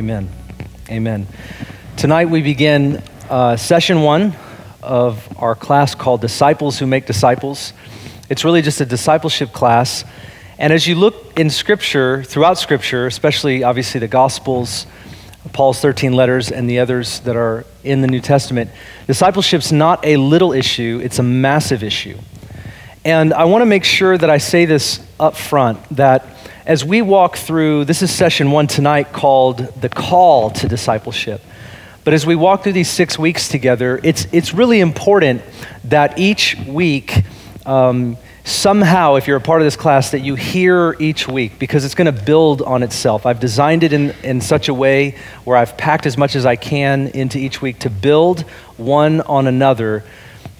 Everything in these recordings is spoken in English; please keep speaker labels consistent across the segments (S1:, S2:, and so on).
S1: Amen. Amen. Tonight we begin uh, session one of our class called Disciples Who Make Disciples. It's really just a discipleship class. And as you look in Scripture, throughout Scripture, especially obviously the Gospels, Paul's 13 letters, and the others that are in the New Testament, discipleship's not a little issue, it's a massive issue. And I want to make sure that I say this up front that as we walk through, this is session one tonight called The Call to Discipleship. But as we walk through these six weeks together, it's, it's really important that each week, um, somehow, if you're a part of this class, that you hear each week because it's going to build on itself. I've designed it in, in such a way where I've packed as much as I can into each week to build one on another.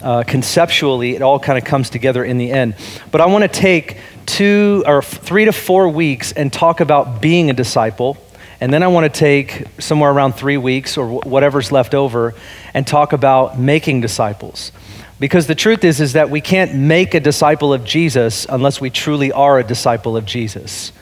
S1: Uh, conceptually, it all kind of comes together in the end. But I want to take two or three to four weeks and talk about being a disciple. And then I want to take somewhere around three weeks or whatever's left over and talk about making disciples. Because the truth is, is that we can't make a disciple of Jesus unless we truly are a disciple of Jesus.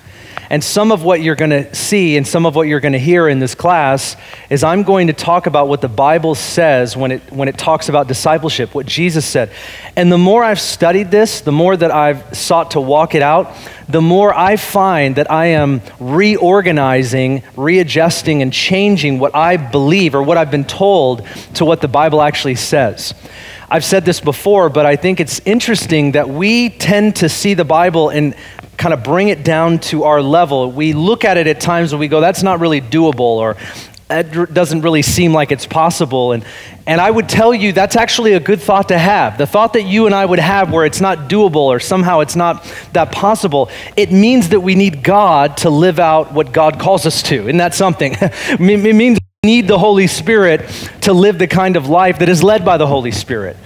S1: And some of what you're going to see and some of what you're going to hear in this class is I'm going to talk about what the Bible says when it, when it talks about discipleship, what Jesus said. And the more I've studied this, the more that I've sought to walk it out, the more I find that I am reorganizing, readjusting, and changing what I believe or what I've been told to what the Bible actually says. I've said this before, but I think it's interesting that we tend to see the Bible and kind of bring it down to our level. We look at it at times and we go, that's not really doable, or that doesn't really seem like it's possible. And, and I would tell you that's actually a good thought to have. The thought that you and I would have where it's not doable or somehow it's not that possible, it means that we need God to live out what God calls us to. Isn't that something? it means need the Holy Spirit to live the kind of life that is led by the Holy Spirit.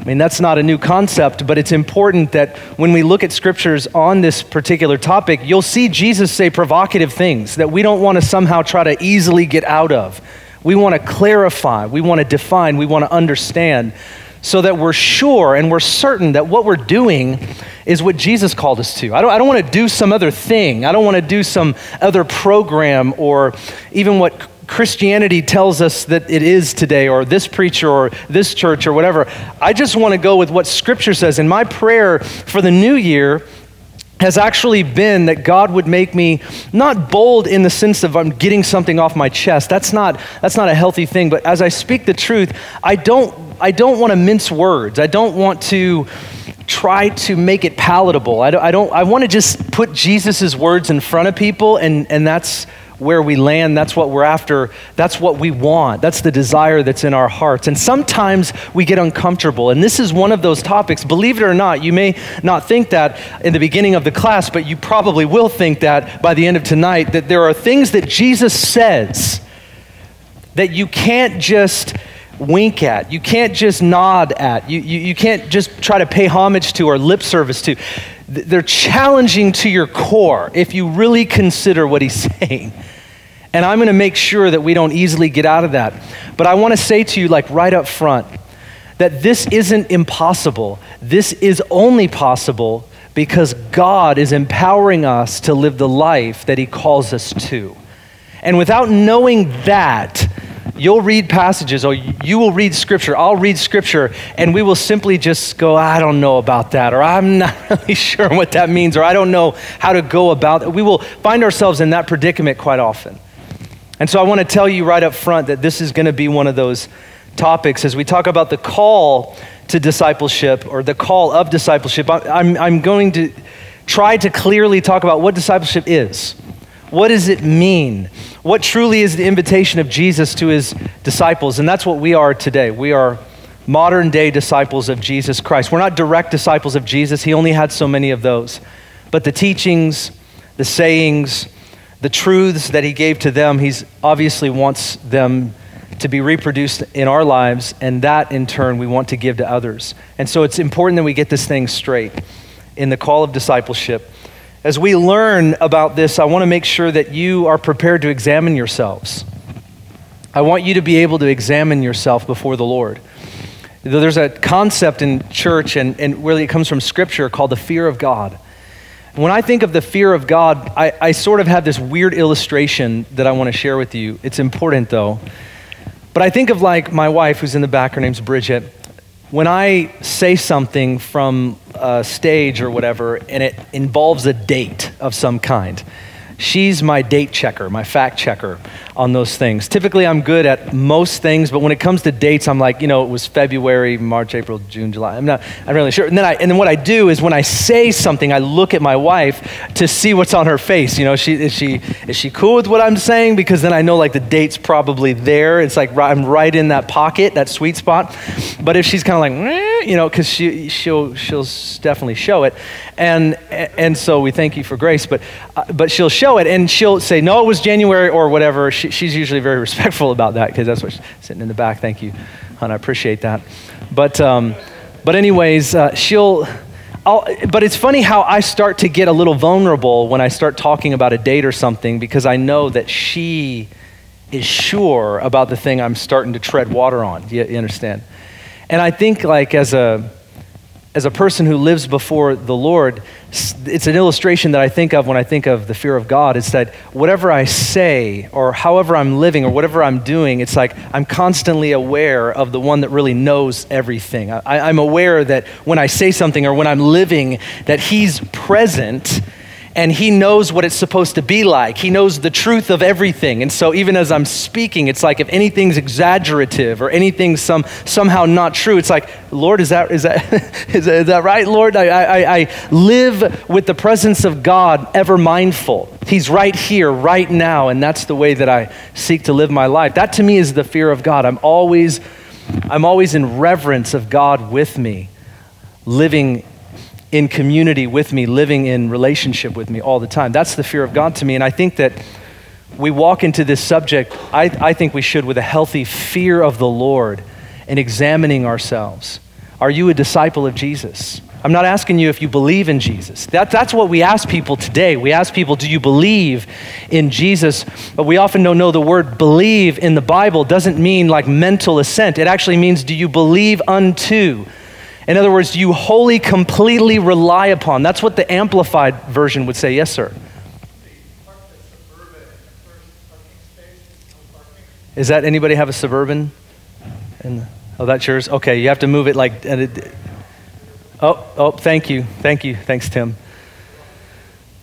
S1: I mean, that's not a new concept, but it's important that when we look at scriptures on this particular topic, you'll see Jesus say provocative things that we don't want to somehow try to easily get out of. We want to clarify, we want to define, we want to understand so that we're sure and we're certain that what we're doing is what Jesus called us to. I don't, I don't want to do some other thing. I don't want to do some other program or even what Christianity tells us that it is today, or this preacher, or this church, or whatever. I just want to go with what Scripture says. And my prayer for the new year has actually been that God would make me not bold in the sense of I'm getting something off my chest. That's not, that's not a healthy thing. But as I speak the truth, I don't, I don't want to mince words. I don't want to try to make it palatable. I don't, I, don't, I want to just put Jesus' words in front of people, and, and that's where we land. That's what we're after. That's what we want. That's the desire that's in our hearts. And sometimes we get uncomfortable. And this is one of those topics. Believe it or not, you may not think that in the beginning of the class, but you probably will think that by the end of tonight, that there are things that Jesus says that you can't just wink at, you can't just nod at, you, you, you can't just try to pay homage to or lip service to. They're challenging to your core if you really consider what he's saying. And I'm going to make sure that we don't easily get out of that. But I want to say to you, like right up front, that this isn't impossible. This is only possible because God is empowering us to live the life that He calls us to. And without knowing that, you'll read passages or you will read scripture, I'll read scripture, and we will simply just go, I don't know about that, or I'm not really sure what that means, or I don't know how to go about it. We will find ourselves in that predicament quite often. And so I want to tell you right up front that this is going to be one of those topics as we talk about the call to discipleship or the call of discipleship. I'm, I'm going to try to clearly talk about what discipleship is. What does it mean? What truly is the invitation of Jesus to his disciples? And that's what we are today. We are modern day disciples of Jesus Christ. We're not direct disciples of Jesus, he only had so many of those. But the teachings, the sayings, the truths that he gave to them, he obviously wants them to be reproduced in our lives, and that in turn we want to give to others. And so it's important that we get this thing straight in the call of discipleship. As we learn about this, I want to make sure that you are prepared to examine yourselves. I want you to be able to examine yourself before the Lord. There's a concept in church, and, and really it comes from Scripture, called the fear of God. When I think of the fear of God, I, I sort of have this weird illustration that I want to share with you. It's important though. But I think of like my wife, who's in the back, her name's Bridget. When I say something from a stage or whatever, and it involves a date of some kind, she's my date checker, my fact checker on those things. Typically, I'm good at most things, but when it comes to dates, I'm like, you know, it was February, March, April, June, July. I'm not, I'm really sure. And then, I, and then what I do is when I say something, I look at my wife to see what's on her face. You know, she, is, she, is she cool with what I'm saying? Because then I know like the date's probably there. It's like I'm right in that pocket, that sweet spot. But if she's kind of like, you know, because she, she'll, she'll definitely show it. And, and so we thank you for grace, but, uh, but she'll show it and she'll say, no, it was January or whatever she, she's usually very respectful about that because that's what she's sitting in the back. Thank you, hon. I appreciate that. But, um, but anyways, uh, she'll. I'll, but it's funny how I start to get a little vulnerable when I start talking about a date or something because I know that she is sure about the thing I'm starting to tread water on. You, you understand? And I think, like, as a as a person who lives before the Lord, it's an illustration that I think of when I think of the fear of God. It's that whatever I say, or however I'm living, or whatever I'm doing, it's like I'm constantly aware of the one that really knows everything. I, am aware that when I say something or when I'm living, that He's present and he knows what it's supposed to be like. He knows the truth of everything. And so even as I'm speaking, it's like if anything's exaggerative or anything's some, somehow not true, it's like, Lord, is that, is that, is that, is that right, Lord? I, I, I live with the presence of God ever mindful. He's right here, right now, and that's the way that I seek to live my life. That to me is the fear of God. I'm always, I'm always in reverence of God with me, living in community with me, living in relationship with me all the time. That's the fear of God to me. And I think that we walk into this subject, I, I think we should, with a healthy fear of the Lord and examining ourselves. Are you a disciple of Jesus? I'm not asking you if you believe in Jesus. That, that's what we ask people today. We ask people, do you believe in Jesus? But we often don't know the word believe in the Bible doesn't mean like mental assent. It actually means, do you believe unto? In other words, you wholly, completely rely upon. That's what the amplified version would say. Yes, sir. Is that anybody have a suburban? And oh, that's yours. Okay, you have to move it like. It, oh, oh, thank you, thank you, thanks, Tim.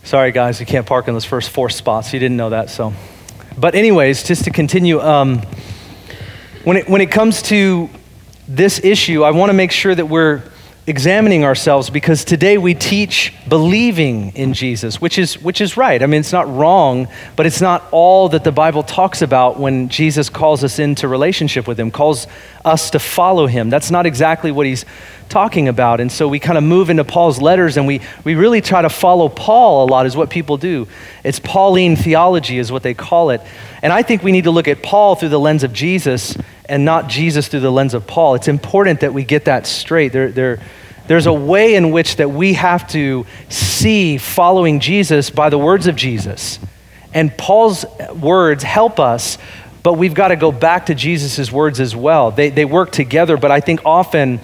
S1: Sorry, guys, you can't park in those first four spots. You didn't know that, so. But anyways, just to continue, um, when it when it comes to this issue, I want to make sure that we're examining ourselves because today we teach believing in Jesus, which is, which is right. I mean, it's not wrong, but it's not all that the Bible talks about when Jesus calls us into relationship with Him, calls us to follow Him. That's not exactly what He's talking about. And so we kind of move into Paul's letters and we, we really try to follow Paul a lot, is what people do. It's Pauline theology, is what they call it. And I think we need to look at Paul through the lens of Jesus and not Jesus through the lens of Paul. It's important that we get that straight. There, there, there's a way in which that we have to see following Jesus by the words of Jesus. And Paul's words help us, but we've got to go back to Jesus' words as well. They, they work together, but I think often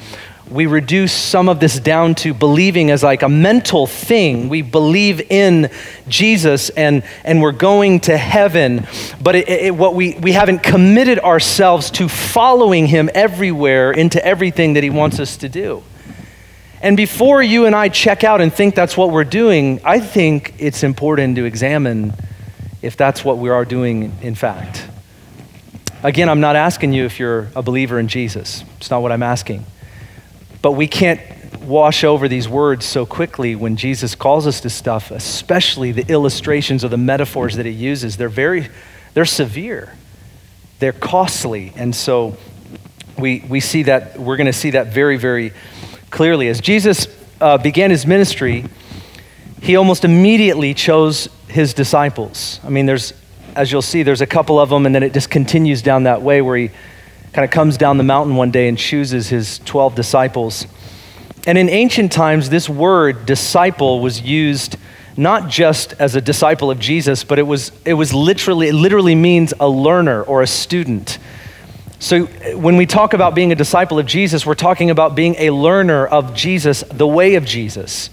S1: we reduce some of this down to believing as like a mental thing. We believe in Jesus and, and we're going to heaven, but it, it, what we, we haven't committed ourselves to following him everywhere into everything that he wants us to do. And before you and I check out and think that's what we're doing, I think it's important to examine if that's what we are doing in fact. Again, I'm not asking you if you're a believer in Jesus. It's not what I'm asking. But we can't wash over these words so quickly when Jesus calls us to stuff, especially the illustrations or the metaphors that he uses. They're very, they're severe, they're costly. And so we, we see that, we're going to see that very, very clearly. As Jesus uh, began his ministry, he almost immediately chose his disciples. I mean, there's, as you'll see, there's a couple of them, and then it just continues down that way where he kind of comes down the mountain one day and chooses his 12 disciples. And in ancient times, this word disciple was used not just as a disciple of Jesus, but it was, it was literally, it literally means a learner or a student. So when we talk about being a disciple of Jesus, we're talking about being a learner of Jesus, the way of Jesus.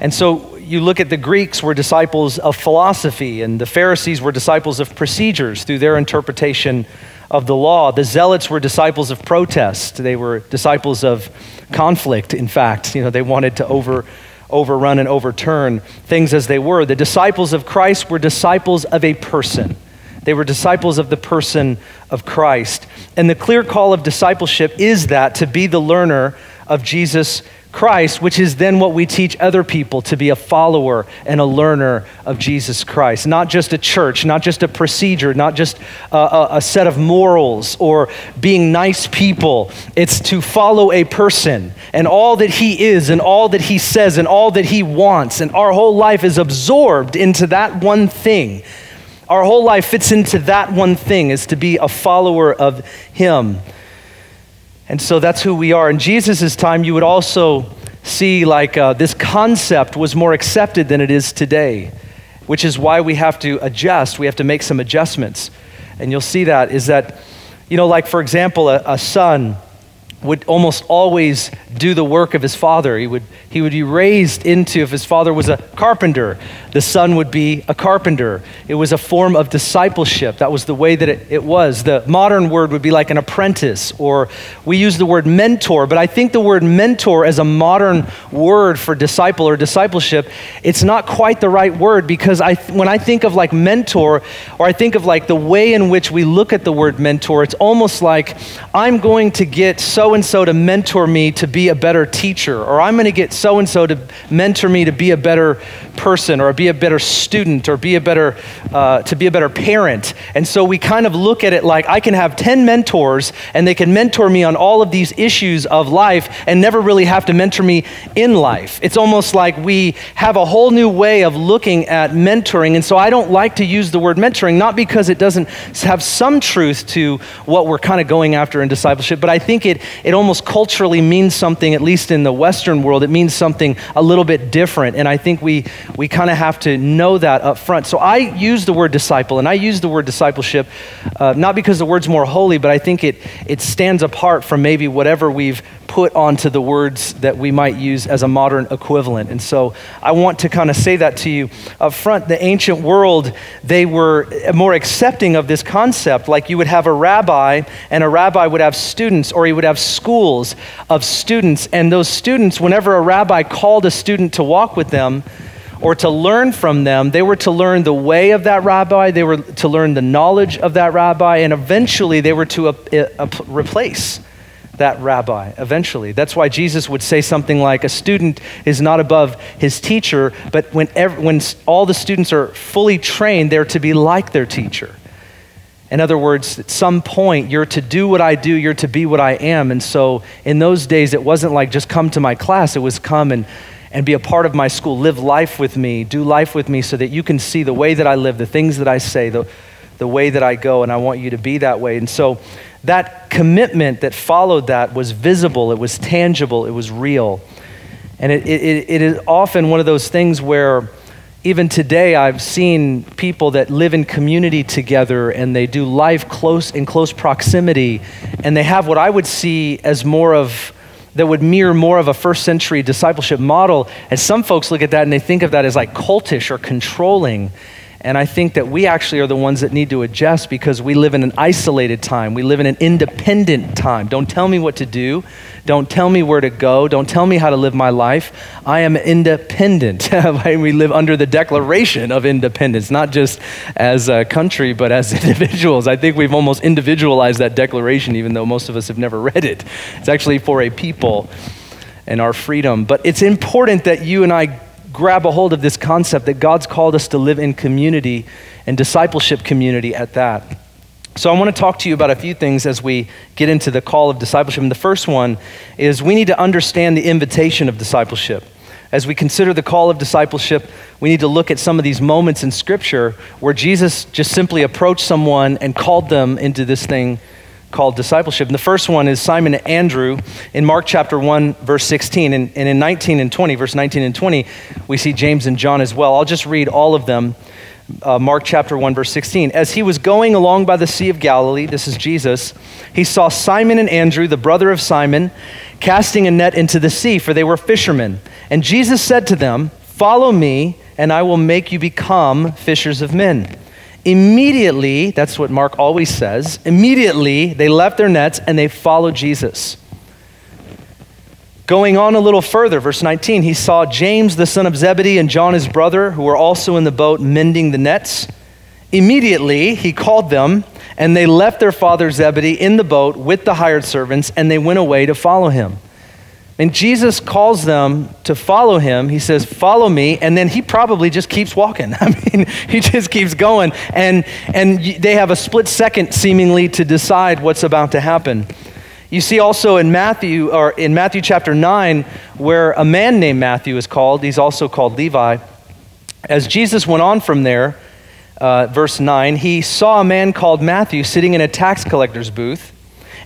S1: And so you look at the Greeks were disciples of philosophy, and the Pharisees were disciples of procedures through their interpretation of the law. The Zealots were disciples of protest. They were disciples of conflict, in fact. You know, they wanted to over, overrun and overturn things as they were. The disciples of Christ were disciples of a person. They were disciples of the person of Christ. And the clear call of discipleship is that to be the learner of Jesus Christ, which is then what we teach other people to be a follower and a learner of Jesus Christ. Not just a church, not just a procedure, not just a, a, set of morals or being nice people. It's to follow a person and all that he is and all that he says and all that he wants. And our whole life is absorbed into that one thing. Our whole life fits into that one thing, is to be a follower of him. And so that's who we are. In Jesus' time, you would also see like uh, this concept was more accepted than it is today, which is why we have to adjust. We have to make some adjustments. And you'll see that is that, you know, like for example, a, a son would almost always do the work of his father. He would, he would be raised into, if his father was a carpenter, the son would be a carpenter. It was a form of discipleship. That was the way that it, it was. The modern word would be like an apprentice, or we use the word mentor, but I think the word mentor as a modern word for disciple or discipleship, it's not quite the right word because I, when I think of like mentor, or I think of like the way in which we look at the word mentor, it's almost like I'm going to get so and so to mentor me to be a better teacher, or I'm going to get so and so to mentor me to be a better person, or be a better student, or be a better uh, to be a better parent. And so we kind of look at it like I can have ten mentors, and they can mentor me on all of these issues of life, and never really have to mentor me in life. It's almost like we have a whole new way of looking at mentoring, and so I don't like to use the word mentoring, not because it doesn't have some truth to what we're kind of going after in discipleship, but I think it it almost culturally means something, at least in the Western world, it means something a little bit different. And I think we, we kind of have to know that up front. So I use the word disciple and I use the word discipleship, uh, not because the word's more holy, but I think it, it stands apart from maybe whatever we've put onto the words that we might use as a modern equivalent. And so I want to kind of say that to you up front. The ancient world, they were more accepting of this concept. Like you would have a rabbi, and a rabbi would have students, or he would have schools of students. And those students, whenever a rabbi called a student to walk with them, or to learn from them. They were to learn the way of that rabbi, they were to learn the knowledge of that rabbi, and eventually they were to uh, uh, replace that rabbi eventually. That's why Jesus would say something like, A student is not above his teacher, but when, every, when all the students are fully trained, they're to be like their teacher. In other words, at some point, you're to do what I do, you're to be what I am. And so in those days, it wasn't like just come to my class, it was come and, and be a part of my school, live life with me, do life with me so that you can see the way that I live, the things that I say, the, the way that I go, and I want you to be that way. And so that commitment that followed that was visible, it was tangible, it was real. And it, it, it is often one of those things where even today I've seen people that live in community together and they do life close in close proximity and they have what I would see as more of that would mirror more of a first century discipleship model. And some folks look at that and they think of that as like cultish or controlling. And I think that we actually are the ones that need to adjust because we live in an isolated time. We live in an independent time. Don't tell me what to do. Don't tell me where to go. Don't tell me how to live my life. I am independent. we live under the Declaration of Independence, not just as a country, but as individuals. I think we've almost individualized that declaration, even though most of us have never read it. It's actually for a people and our freedom. But it's important that you and I grab a hold of this concept that God's called us to live in community and discipleship community at that. So, I want to talk to you about a few things as we get into the call of discipleship. And the first one is we need to understand the invitation of discipleship. As we consider the call of discipleship, we need to look at some of these moments in Scripture where Jesus just simply approached someone and called them into this thing called discipleship. And the first one is Simon and Andrew in Mark chapter 1, verse 16. And, and in 19 and 20, verse 19 and 20, we see James and John as well. I'll just read all of them. Uh, Mark chapter 1, verse 16. As he was going along by the Sea of Galilee, this is Jesus, he saw Simon and Andrew, the brother of Simon, casting a net into the sea, for they were fishermen. And Jesus said to them, Follow me, and I will make you become fishers of men. Immediately, that's what Mark always says, immediately they left their nets and they followed Jesus. Going on a little further, verse 19, he saw James the son of Zebedee and John his brother, who were also in the boat mending the nets. Immediately he called them, and they left their father Zebedee in the boat with the hired servants, and they went away to follow him. And Jesus calls them to follow him. He says, Follow me. And then he probably just keeps walking. I mean, he just keeps going. And, and they have a split second, seemingly, to decide what's about to happen. You see also in Matthew, or in Matthew chapter 9, where a man named Matthew is called, he's also called Levi. As Jesus went on from there, uh, verse 9, he saw a man called Matthew sitting in a tax collector's booth,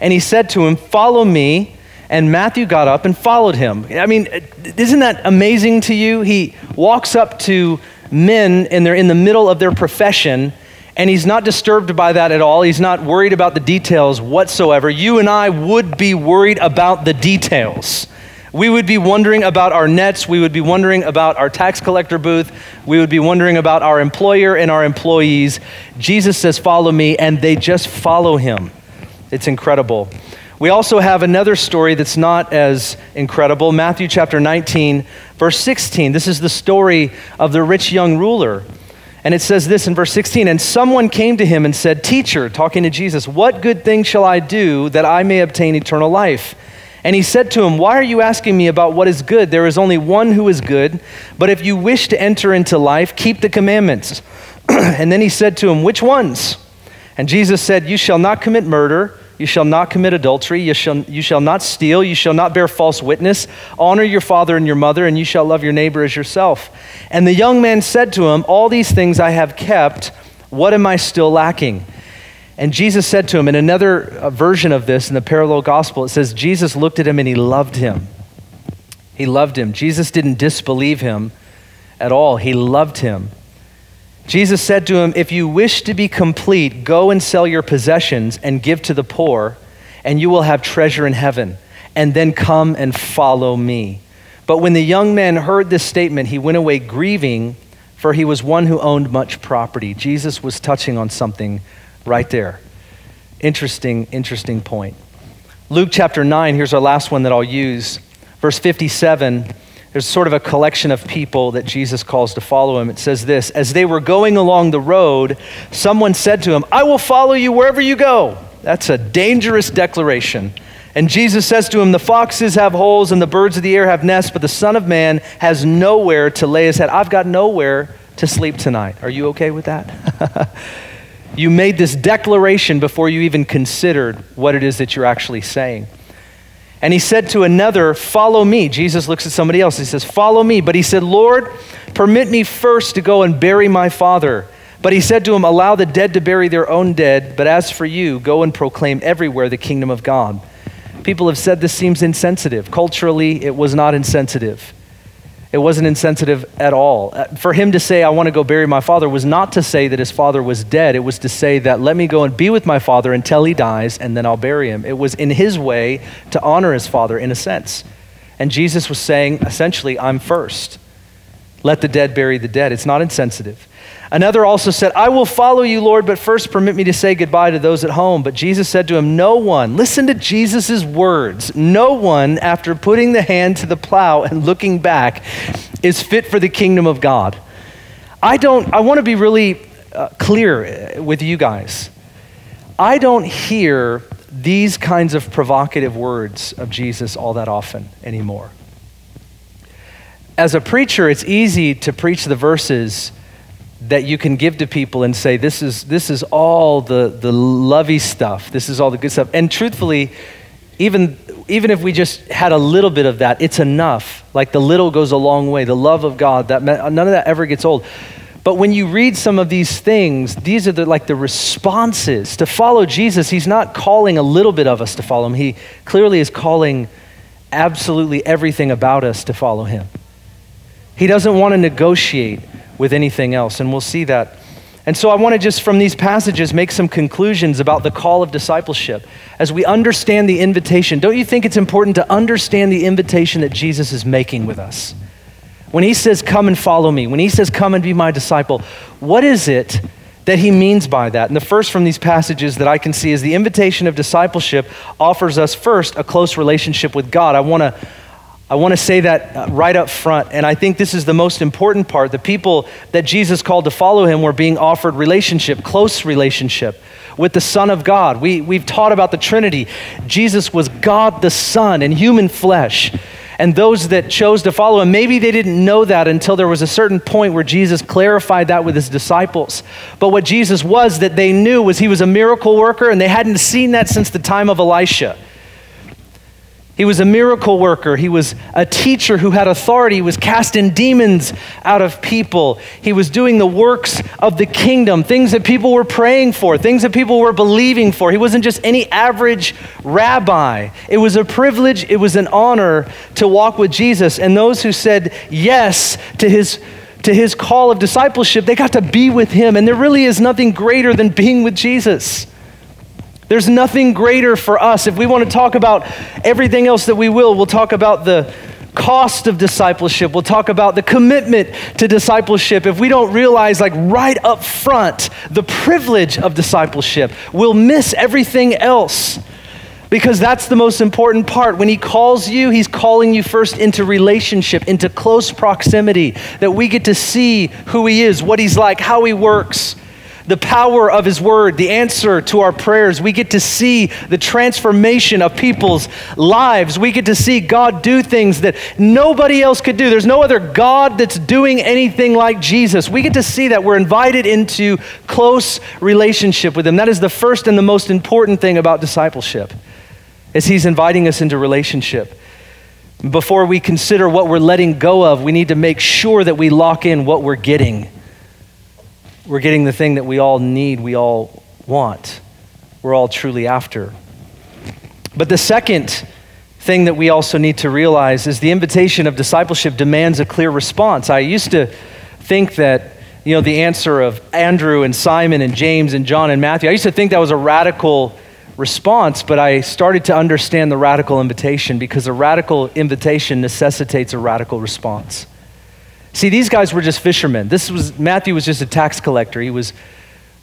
S1: and he said to him, Follow me. And Matthew got up and followed him. I mean, isn't that amazing to you? He walks up to men and they're in the middle of their profession, and he's not disturbed by that at all. He's not worried about the details whatsoever. You and I would be worried about the details. We would be wondering about our nets. We would be wondering about our tax collector booth. We would be wondering about our employer and our employees. Jesus says, Follow me, and they just follow him. It's incredible. We also have another story that's not as incredible Matthew chapter 19, verse 16. This is the story of the rich young ruler. And it says this in verse 16 And someone came to him and said, Teacher, talking to Jesus, what good thing shall I do that I may obtain eternal life? And he said to him, Why are you asking me about what is good? There is only one who is good. But if you wish to enter into life, keep the commandments. and then he said to him, Which ones? And Jesus said, You shall not commit murder. You shall not commit adultery. You shall, you shall not steal. You shall not bear false witness. Honor your father and your mother, and you shall love your neighbor as yourself. And the young man said to him, All these things I have kept. What am I still lacking? And Jesus said to him, in another uh, version of this, in the parallel gospel, it says, Jesus looked at him and he loved him. He loved him. Jesus didn't disbelieve him at all, he loved him. Jesus said to him, If you wish to be complete, go and sell your possessions and give to the poor, and you will have treasure in heaven. And then come and follow me. But when the young man heard this statement, he went away grieving, for he was one who owned much property. Jesus was touching on something right there. Interesting, interesting point. Luke chapter 9, here's our last one that I'll use. Verse 57 there's sort of a collection of people that Jesus calls to follow him. It says this As they were going along the road, someone said to him, I will follow you wherever you go. That's a dangerous declaration. And Jesus says to him, The foxes have holes and the birds of the air have nests, but the Son of Man has nowhere to lay his head. I've got nowhere to sleep tonight. Are you okay with that? you made this declaration before you even considered what it is that you're actually saying. And he said to another, Follow me. Jesus looks at somebody else. He says, Follow me. But he said, Lord, permit me first to go and bury my father. But he said to him, Allow the dead to bury their own dead, but as for you, go and proclaim everywhere the kingdom of God. People have said this seems insensitive. Culturally, it was not insensitive. It wasn't insensitive at all. Uh, for him to say, I want to go bury my father, was not to say that his father was dead. It was to say that let me go and be with my father until he dies, and then I'll bury him. It was in his way to honor his father, in a sense. And Jesus was saying, essentially, I'm first. Let the dead bury the dead. It's not insensitive. Another also said, I will follow you, Lord, but first permit me to say goodbye to those at home. But Jesus said to him, No one, listen to Jesus' words, no one, after putting the hand to the plow and looking back, is fit for the kingdom of God. I don't, I want to be really uh, clear uh, with you guys. I don't hear these kinds of provocative words of Jesus all that often anymore. As a preacher, it's easy to preach the verses that you can give to people and say, this is, this is all the, the lovey stuff. This is all the good stuff. And truthfully, even, even if we just had a little bit of that, it's enough. Like the little goes a long way. The love of God, that, none of that ever gets old. But when you read some of these things, these are the, like the responses. To follow Jesus, he's not calling a little bit of us to follow him. He clearly is calling absolutely everything about us to follow him. He doesn't want to negotiate with anything else. And we'll see that. And so I want to just from these passages make some conclusions about the call of discipleship. As we understand the invitation, don't you think it's important to understand the invitation that Jesus is making with us? When he says, Come and follow me, when he says, Come and be my disciple, what is it that he means by that? And the first from these passages that I can see is the invitation of discipleship offers us first a close relationship with God. I want to. I want to say that uh, right up front, and I think this is the most important part. The people that Jesus called to follow him were being offered relationship, close relationship with the Son of God. We, we've taught about the Trinity. Jesus was God the Son in human flesh and those that chose to follow him, maybe they didn't know that until there was a certain point where Jesus clarified that with his disciples. But what Jesus was that they knew was he was a miracle worker, and they hadn't seen that since the time of Elisha. He was a miracle worker. He was a teacher who had authority. He was casting demons out of people. He was doing the works of the kingdom, things that people were praying for, things that people were believing for. He wasn't just any average rabbi. It was a privilege, it was an honor to walk with Jesus. And those who said yes to his to his call of discipleship, they got to be with him. And there really is nothing greater than being with Jesus. There's nothing greater for us. If we want to talk about everything else that we will, we'll talk about the cost of discipleship. We'll talk about the commitment to discipleship. If we don't realize, like right up front, the privilege of discipleship, we'll miss everything else. Because that's the most important part. When he calls you, he's calling you first into relationship, into close proximity, that we get to see who he is, what he's like, how he works the power of His Word, the answer to our prayers. We get to see the transformation of people's lives. We get to see God do things that nobody else could do. There's no other God that's doing anything like Jesus. We get to see that we're invited into close relationship with Him. That is the first and the most important thing about discipleship, is He's inviting us into relationship. Before we consider what we're letting go of, we need to make sure that we lock in what we're getting we're getting the thing that we all need, we all want, we're all truly after. But the second thing that we also need to realize is the invitation of discipleship demands a clear response. I used to think that, you know, the answer of Andrew and Simon and James and John and Matthew, I used to think that was a radical response, but I started to understand the radical invitation because a radical invitation necessitates a radical response. See, these guys were just fishermen. This was Matthew was just a tax collector. He was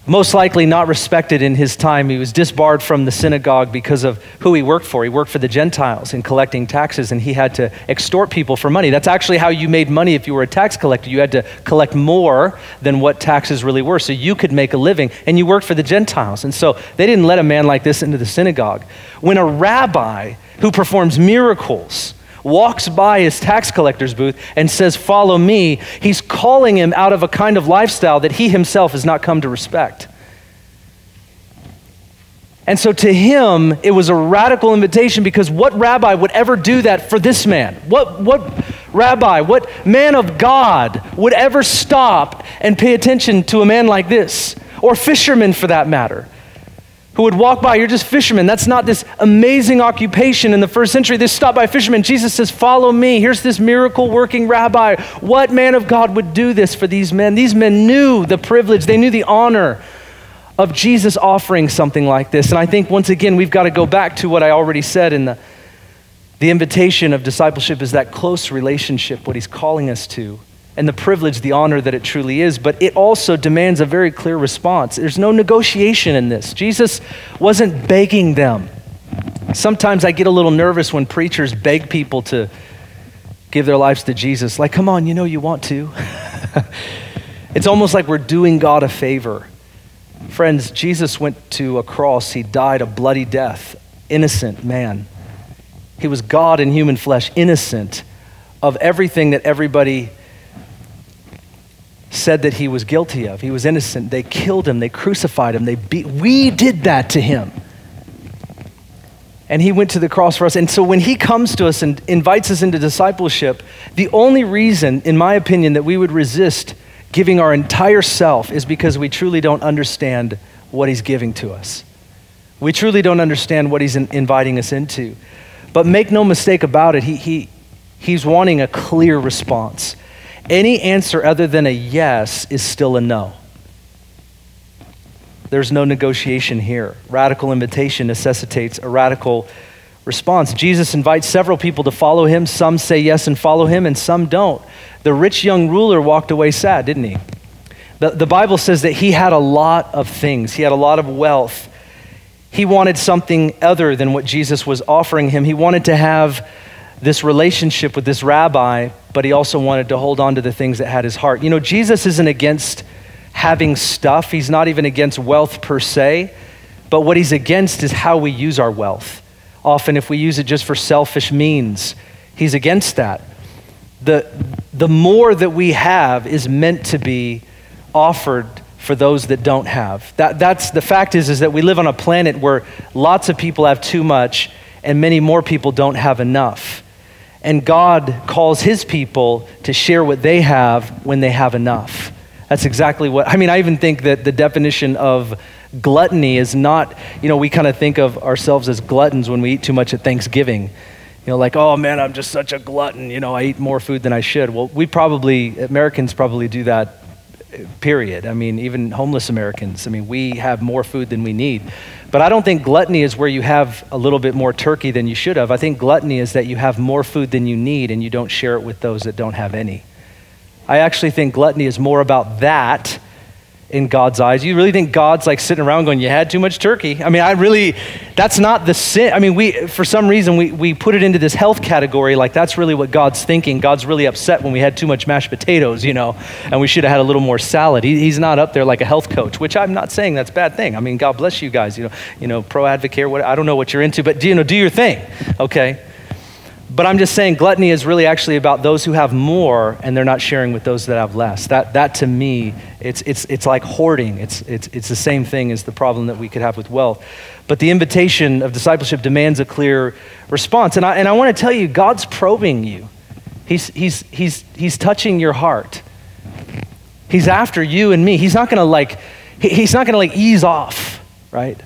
S1: most likely not respected in his time. He was disbarred from the synagogue because of who he worked for. He worked for the Gentiles in collecting taxes, and he had to extort people for money. That's actually how you made money if you were a tax collector. You had to collect more than what taxes really were, so you could make a living, and you worked for the Gentiles. And so they didn't let a man like this into the synagogue. When a rabbi who performs miracles, walks by his tax collector's booth and says, Follow me, he's calling him out of a kind of lifestyle that he himself has not come to respect. And so to him, it was a radical invitation because what rabbi would ever do that for this man? What, what rabbi, what man of God would ever stop and pay attention to a man like this? Or fisherman for that matter? Who would walk by. You're just fishermen. That's not this amazing occupation in the first century. This stop by fishermen. Jesus says, Follow me. Here's this miracle working rabbi. What man of God would do this for these men? These men knew the privilege, they knew the honor of Jesus offering something like this. And I think once again, we've got to go back to what I already said in the, the invitation of discipleship is that close relationship, what he's calling us to and the privilege, the honor that it truly is, but it also demands a very clear response. There's no negotiation in this. Jesus wasn't begging them. Sometimes I get a little nervous when preachers beg people to give their lives to Jesus. Like, come on, you know you want to. it's almost like we're doing God a favor. Friends, Jesus went to a cross, he died a bloody death, innocent man. He was God in human flesh, innocent of everything that everybody said that he was guilty of. He was innocent. They killed him, they crucified him, they beat we did that to him. And he went to the cross for us. And so when he comes to us and invites us into discipleship, the only reason, in my opinion, that we would resist giving our entire self is because we truly don't understand what he's giving to us. We truly don't understand what he's in, inviting us into. But make no mistake about it, he, he, he's wanting a clear response. Any answer other than a yes is still a no. There's no negotiation here. Radical invitation necessitates a radical response. Jesus invites several people to follow him. Some say yes and follow him, and some don't. The rich young ruler walked away sad, didn't he? The, the Bible says that he had a lot of things, he had a lot of wealth. He wanted something other than what Jesus was offering him. He wanted to have this relationship with this rabbi, but he also wanted to hold on to the things that had his heart. You know, Jesus isn't against having stuff, he's not even against wealth per se, but what he's against is how we use our wealth. Often, if we use it just for selfish means, he's against that. The, the more that we have is meant to be offered for those that don't have. That, that's, the fact is, is that we live on a planet where lots of people have too much and many more people don't have enough. And God calls his people to share what they have when they have enough. That's exactly what, I mean, I even think that the definition of gluttony is not, you know, we kind of think of ourselves as gluttons when we eat too much at Thanksgiving. You know, like, oh man, I'm just such a glutton. You know, I eat more food than I should. Well, we probably, Americans probably do that, period. I mean, even homeless Americans. I mean, we have more food than we need. But I don't think gluttony is where you have a little bit more turkey than you should have. I think gluttony is that you have more food than you need and you don't share it with those that don't have any. I actually think gluttony is more about that in God's eyes. You really think God's like sitting around going, You had too much turkey? I mean, I really, that's not the sin. I mean, we, for some reason, we, we put it into this health category. Like, that's really what God's thinking. God's really upset when we had too much mashed potatoes, you know, and we should have had a little more salad. He, he's not up there like a health coach, which I'm not saying that's a bad thing. I mean, God bless you guys, you know, you know, pro advocate, what, I don't know what you're into, but do, you know, do your thing, okay? But I'm just saying, gluttony is really actually about those who have more and they're not sharing with those that have less. That, that to me, it's, it's, it's like hoarding. It's, it's, it's the same thing as the problem that we could have with wealth. But the invitation of discipleship demands a clear response. And I, and I want to tell you, God's probing you, he's, he's, he's, he's touching your heart. He's after you and me. He's not going to like, he's not going to like ease off, right?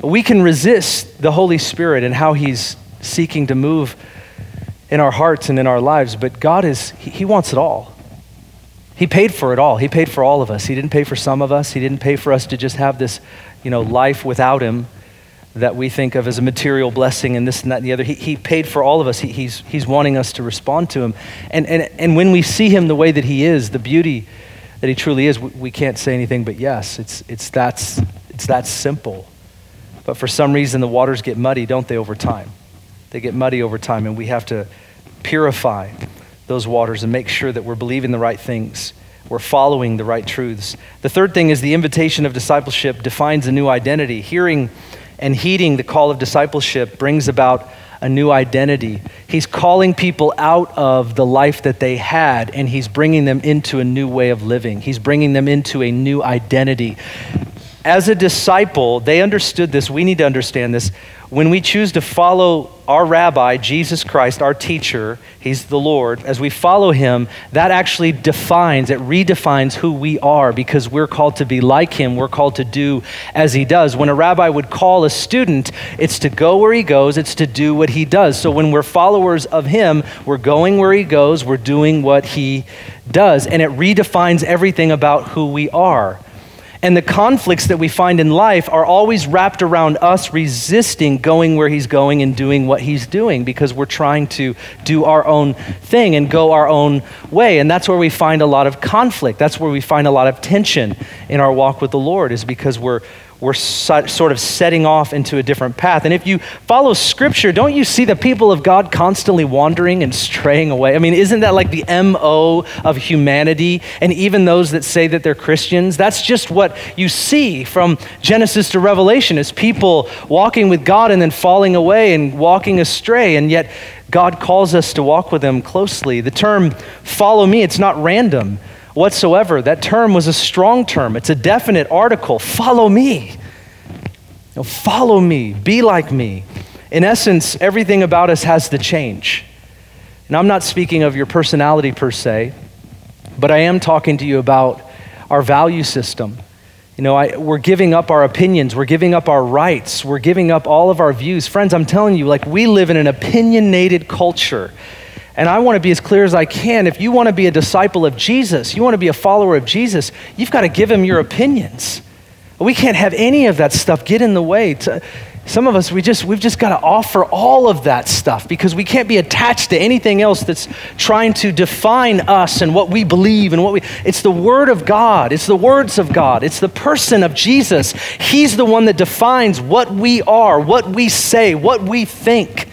S1: But we can resist the Holy Spirit and how he's seeking to move in our hearts and in our lives, but God is, He, wants it all. He paid for it all. He paid for all of us. He didn't pay for some of us. He didn't pay for us to just have this, you know, life without Him that we think of as a material blessing and this and that and the other. He, he paid for all of us. He, he's, he's wanting us to respond to Him. And, and, and when we see Him the way that He is, the beauty that He truly is, we, we can't say anything but yes. It's, it's, that's, it's that simple. But for some reason, the waters get muddy, don't they, over time? They get muddy over time, and we have to purify those waters and make sure that we're believing the right things. We're following the right truths. The third thing is the invitation of discipleship defines a new identity. Hearing and heeding the call of discipleship brings about a new identity. He's calling people out of the life that they had and he's bringing them into a new way of living. He's bringing them into a new identity. As a disciple, they understood this. We need to understand this when we choose to follow our rabbi, Jesus Christ, our teacher, he's the Lord, as we follow him, that actually defines, it redefines who we are because we're called to be like him. We're called to do as he does. When a rabbi would call a student, it's to go where he goes, it's to do what he does. So when we're followers of him, we're going where he goes, we're doing what he does. And it redefines everything about who we are. And the conflicts that we find in life are always wrapped around us resisting going where he's going and doing what he's doing because we're trying to do our own thing and go our own way. And that's where we find a lot of conflict. That's where we find a lot of tension in our walk with the Lord, is because we're we're sort of setting off into a different path. And if you follow scripture, don't you see the people of God constantly wandering and straying away? I mean, isn't that like the MO of humanity? And even those that say that they're Christians, that's just what you see from Genesis to Revelation is people walking with God and then falling away and walking astray. And yet God calls us to walk with him closely. The term follow me, it's not random whatsoever. That term was a strong term, it's a definite article. Follow me. You know, follow me. Be like me. In essence, everything about us has to change. And I'm not speaking of your personality per se, but I am talking to you about our value system. You know, I, we're giving up our opinions, we're giving up our rights, we're giving up all of our views. Friends, I'm telling you, like, we live in an opinionated culture. And I want to be as clear as I can. If you want to be a disciple of Jesus, you want to be a follower of Jesus, you've got to give him your opinions. We can't have any of that stuff get in the way. To, Some of us, we just, we've just got to offer all of that stuff because we can't be attached to anything else that's trying to define us and what we believe and what we. It's the Word of God, it's the words of God, it's the person of Jesus. He's the one that defines what we are, what we say, what we think.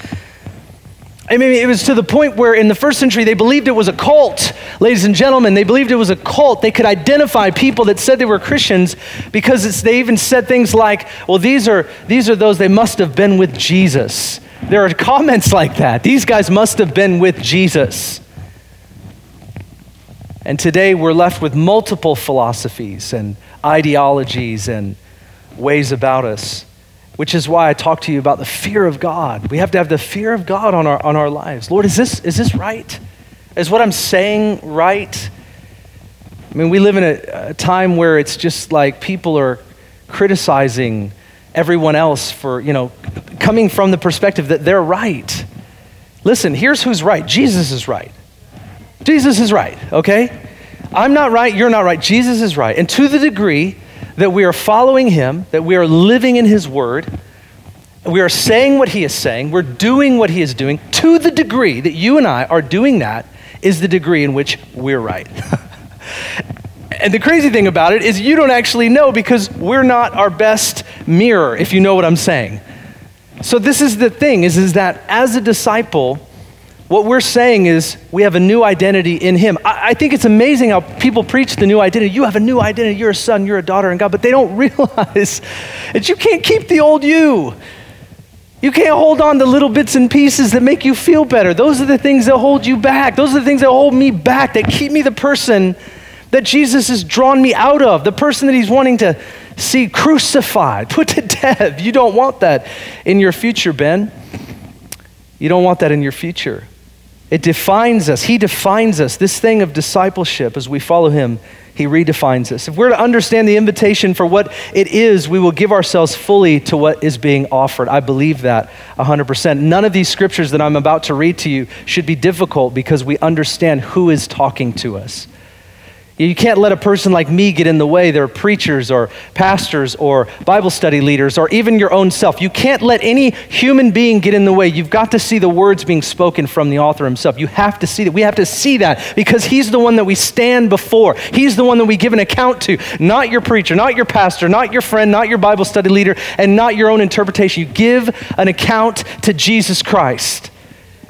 S1: I mean, it was to the point where in the first century they believed it was a cult. Ladies and gentlemen, they believed it was a cult. They could identify people that said they were Christians because they even said things like, well, these are, these are those, they must have been with Jesus. There are comments like that. These guys must have been with Jesus. And today we're left with multiple philosophies and ideologies and ways about us which is why I talk to you about the fear of God. We have to have the fear of God on our, on our lives. Lord, is this, is this right? Is what I'm saying right? I mean, we live in a, a time where it's just like people are criticizing everyone else for, you know, coming from the perspective that they're right. Listen, here's who's right Jesus is right. Jesus is right, okay? I'm not right, you're not right. Jesus is right. And to the degree that we are following Him, that we are living in His Word, we are saying what He is saying, we're doing what He is doing, to the degree that you and I are doing that, is the degree in which we're right. and the crazy thing about it is you don't actually know because we're not our best mirror, if you know what I'm saying. So this is the thing is, is that as a disciple, what we're saying is we have a new identity in Him. I, I, think it's amazing how people preach the new identity. You have a new identity. You're a son, you're a daughter in God, but they don't realize that you can't keep the old you. You can't hold on to little bits and pieces that make you feel better. Those are the things that hold you back. Those are the things that hold me back, that keep me the person that Jesus has drawn me out of, the person that He's wanting to see crucified, put to death. You don't want that in your future, Ben. You don't want that in your future. It defines us. He defines us. This thing of discipleship, as we follow Him, He redefines us. If we're to understand the invitation for what it is, we will give ourselves fully to what is being offered. I believe that 100%. None of these scriptures that I'm about to read to you should be difficult because we understand who is talking to us. You can't let a person like me get in the way. There are preachers or pastors or Bible study leaders or even your own self. You can't let any human being get in the way. You've got to see the words being spoken from the author himself. You have to see that. We have to see that because he's the one that we stand before. He's the one that we give an account to, not your preacher, not your pastor, not your friend, not your Bible study leader, and not your own interpretation. You give an account to Jesus Christ.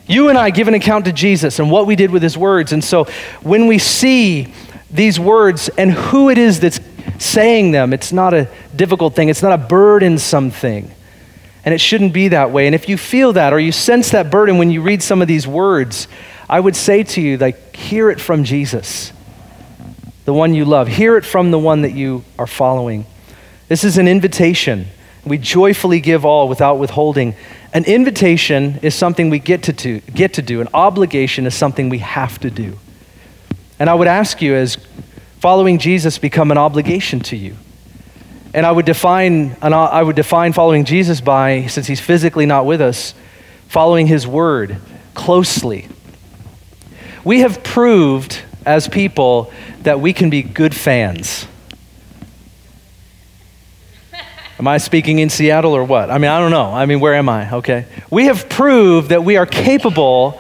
S1: You and I give an account to Jesus and what we did with his words. And so when we see these words and who it is that's saying them. It's not a difficult thing, it's not a burdensome thing. And it shouldn't be that way. And if you feel that or you sense that burden when you read some of these words, I would say to you, like, hear it from Jesus, the one you love. Hear it from the one that you are following. This is an invitation. We joyfully give all without withholding. An invitation is something we get to do, get to do. An obligation is something we have to do. And I would ask you, as following Jesus become an obligation to you? And I would define, I would define following Jesus by, since he's physically not with us, following his word closely. We have proved as people that we can be good fans. Am I speaking in Seattle or what? I mean, I don't know. I mean, where am I? Okay. We have proved that we are capable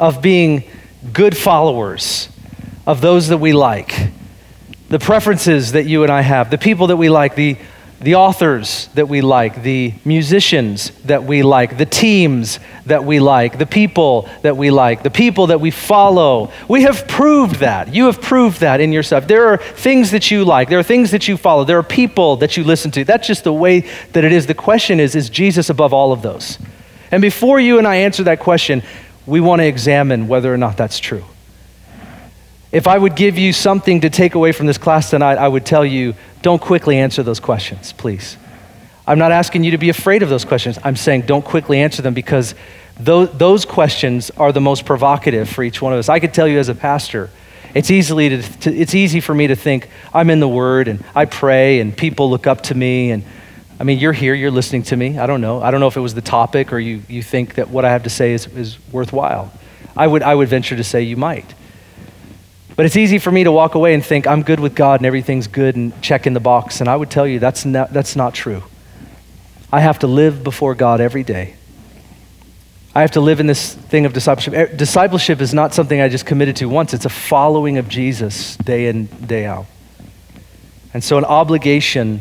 S1: of being good followers of those that we like, the preferences that you and I have, the people that we like, the, the authors that we like, the musicians that we like, the teams that we like, the people that we like, the people that we follow. We have proved that. You have proved that in yourself. There are things that you like, there are things that you follow, there are people that you listen to. That's just the way that it is. The question is is Jesus above all of those? And before you and I answer that question, we want to examine whether or not that's true. If I would give you something to take away from this class tonight, I would tell you don't quickly answer those questions, please. I'm not asking you to be afraid of those questions. I'm saying don't quickly answer them because those, those questions are the most provocative for each one of us. I could tell you as a pastor, it's, easily to, to, it's easy for me to think I'm in the Word and I pray and people look up to me. And I mean, you're here, you're listening to me. I don't know. I don't know if it was the topic or you, you think that what I have to say is, is worthwhile. I would, I would venture to say you might. But it's easy for me to walk away and think I'm good with God and everything's good and check in the box. And I would tell you that's not, that's not true. I have to live before God every day. I have to live in this thing of discipleship. Eh, discipleship is not something I just committed to once, it's a following of Jesus day in, day out. And so, an obligation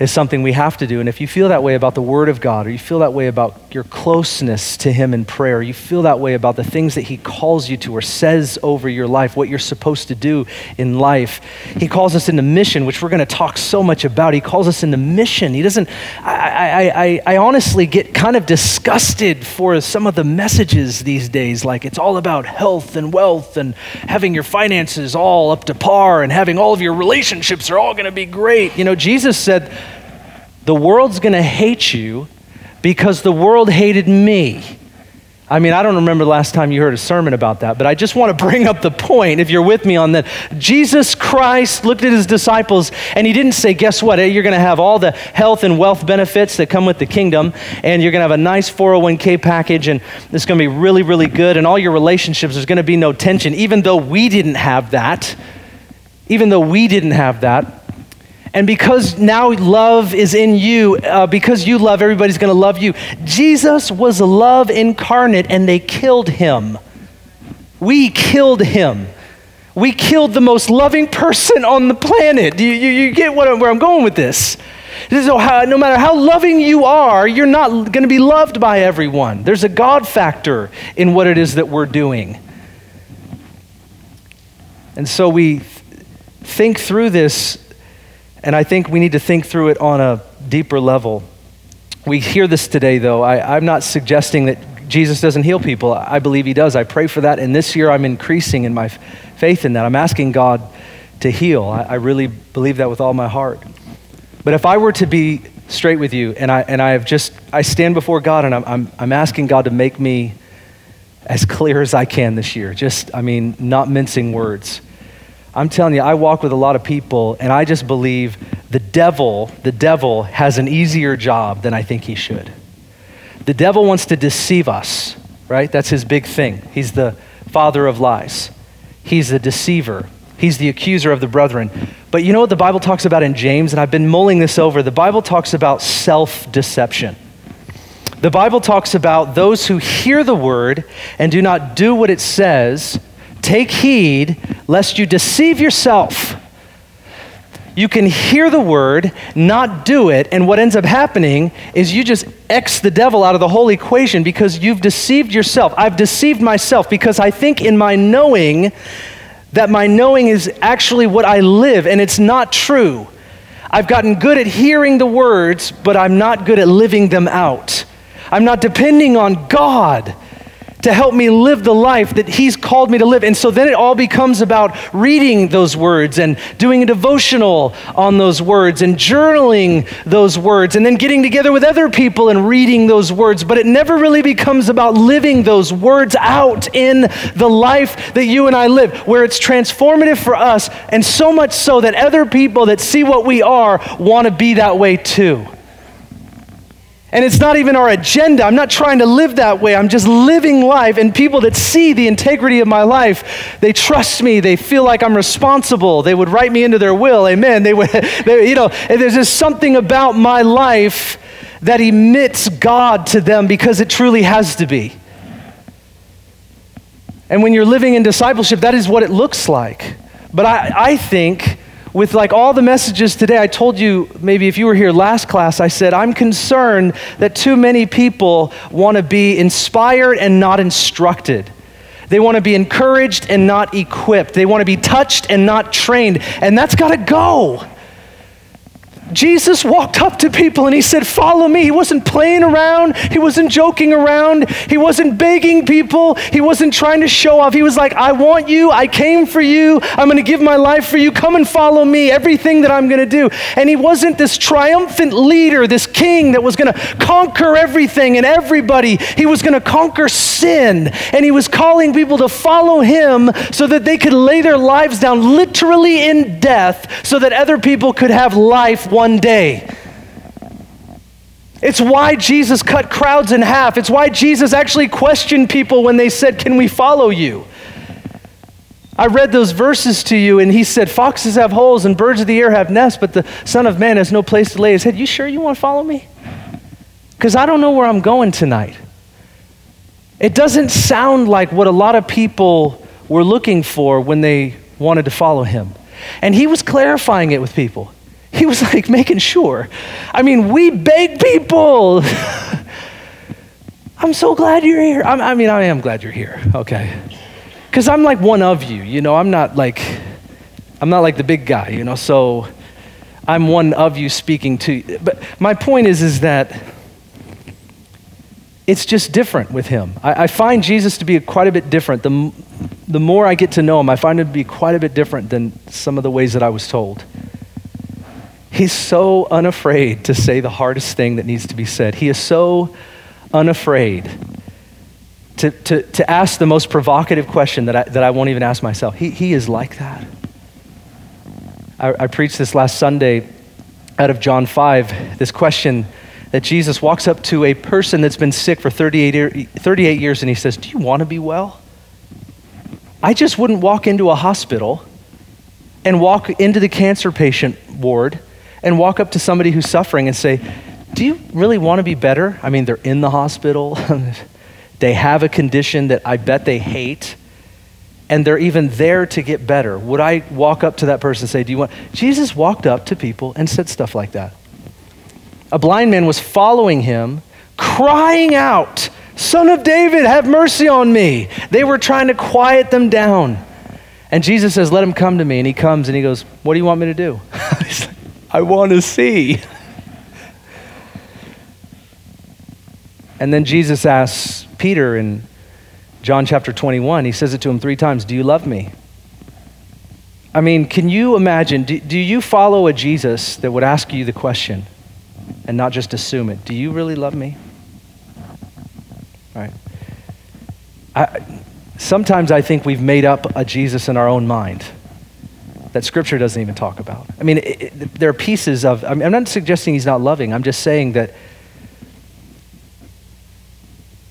S1: is something we have to do. And if you feel that way about the Word of God, or you feel that way about your closeness to Him in prayer, you feel that way about the things that He calls you to or says over your life, what you're supposed to do in life, He calls us into mission, which we're going to talk so much about. He calls us into mission. He doesn't, I, I, I, I honestly get kind of disgusted for some of the messages these days. Like it's all about health and wealth and having your finances all up to par and having all of your relationships are all going to be great. You know, Jesus said, the world's going to hate you because the world hated me. I mean, I don't remember the last time you heard a sermon about that, but I just want to bring up the point, if you're with me on that. Jesus Christ looked at his disciples and he didn't say, Guess what? Eh? You're going to have all the health and wealth benefits that come with the kingdom, and you're going to have a nice 401k package, and it's going to be really, really good, and all your relationships, there's going to be no tension, even though we didn't have that. Even though we didn't have that, and because now love is in you, uh, because you love, everybody's going to love you. Jesus was love incarnate, and they killed him. We killed him. We killed the most loving person on the planet. You, you, you get what, where I'm going with this? So how, no matter how loving you are, you're not going to be loved by everyone. There's a God factor in what it is that we're doing. And so we think through this and I think we need to think through it on a deeper level. We hear this today, though. I, am not suggesting that Jesus doesn't heal people. I believe he does. I pray for that. And this year I'm increasing in my faith in that. I'm asking God to heal. I, I really believe that with all my heart. But if I were to be straight with you and I, and I have just, I stand before God and I'm, I'm, I'm asking God to make me as clear as I can this year. Just, I mean, not mincing words. I'm telling you, I walk with a lot of people, and I just believe the devil, the devil has an easier job than I think he should. The devil wants to deceive us, right? That's his big thing. He's the father of lies, he's the deceiver, he's the accuser of the brethren. But you know what the Bible talks about in James? And I've been mulling this over. The Bible talks about self deception. The Bible talks about those who hear the word and do not do what it says Take heed lest you deceive yourself. You can hear the word, not do it, and what ends up happening is you just X the devil out of the whole equation because you've deceived yourself. I've deceived myself because I think in my knowing that my knowing is actually what I live, and it's not true. I've gotten good at hearing the words, but I'm not good at living them out. I'm not depending on God to help me live the life that He's called me to live. And so then it all becomes about reading those words and doing a devotional on those words and journaling those words and then getting together with other people and reading those words. But it never really becomes about living those words out in the life that you and I live, where it's transformative for us, and so much so that other people that see what we are want to be that way too. And it's not even our agenda. I'm not trying to live that way. I'm just living life. And people that see the integrity of my life, they trust me. They feel like I'm responsible. They would write me into their will. Amen. They would, they, you know, there's just something about my life that emits God to them because it truly has to be. And when you're living in discipleship, that is what it looks like. But I, I think with like all the messages today, I told you maybe if you were here last class, I said, I'm concerned that too many people want to be inspired and not instructed. They want to be encouraged and not equipped. They want to be touched and not trained. And that's got to go. Jesus walked up to people and he said, Follow me. He wasn't playing around. He wasn't joking around. He wasn't begging people. He wasn't trying to show off. He was like, I want you. I came for you. I'm going to give my life for you. Come and follow me. Everything that I'm going to do. And he wasn't this triumphant leader, this king that was going to conquer everything and everybody. He was going to conquer sin. And he was calling people to follow him so that they could lay their lives down literally in death so that other people could have life one day. It's why Jesus cut crowds in half. It's why Jesus actually questioned people when they said, Can we follow you? I read those verses to you, and he said, Foxes have holes and birds of the air have nests, but the Son of Man has no place to lay his head. You sure you want to follow me? Because I don't know where I'm going tonight. It doesn't sound like what a lot of people were looking for when they wanted to follow him. And he was clarifying it with people. He was like making sure. I mean, we beg people. I'm so glad you're here. I'm, i mean, I am glad you're here. Okay. Because I'm like one of you, you know, I'm not like, I'm not like the big guy, you know, so I'm one of you speaking to. But my point is, is that it's just different with him. I, I find Jesus to be quite a bit different. The, the more I get to know him, I find him to be quite a bit different than some of the ways that I was told. He's so unafraid to say the hardest thing that needs to be said. He is so unafraid to, to, to ask the most provocative question that I, that I won't even ask myself. He, he is like that. I, I preached this last Sunday out of John 5, this question that Jesus walks up to a person that's been sick for 38, 38 years and he says, Do you want to be well? I just wouldn't walk into a hospital and walk into the cancer patient ward and walk up to somebody who's suffering and say, Do you really want to be better? I mean, they're in the hospital. They have a condition that I bet they hate, and they're even there to get better. Would I walk up to that person and say, Do you want? Jesus walked up to people and said stuff like that. A blind man was following him, crying out, Son of David, have mercy on me. They were trying to quiet them down. And Jesus says, Let him come to me. And he comes and he goes, What do you want me to do? I want to see. And then Jesus asks Peter in John chapter 21, he says it to him three times Do you love me? I mean, can you imagine? Do, do you follow a Jesus that would ask you the question and not just assume it? Do you really love me? Right. I, sometimes I think we've made up a Jesus in our own mind that Scripture doesn't even talk about. I mean, it, it, there are pieces of, I mean, I'm not suggesting he's not loving, I'm just saying that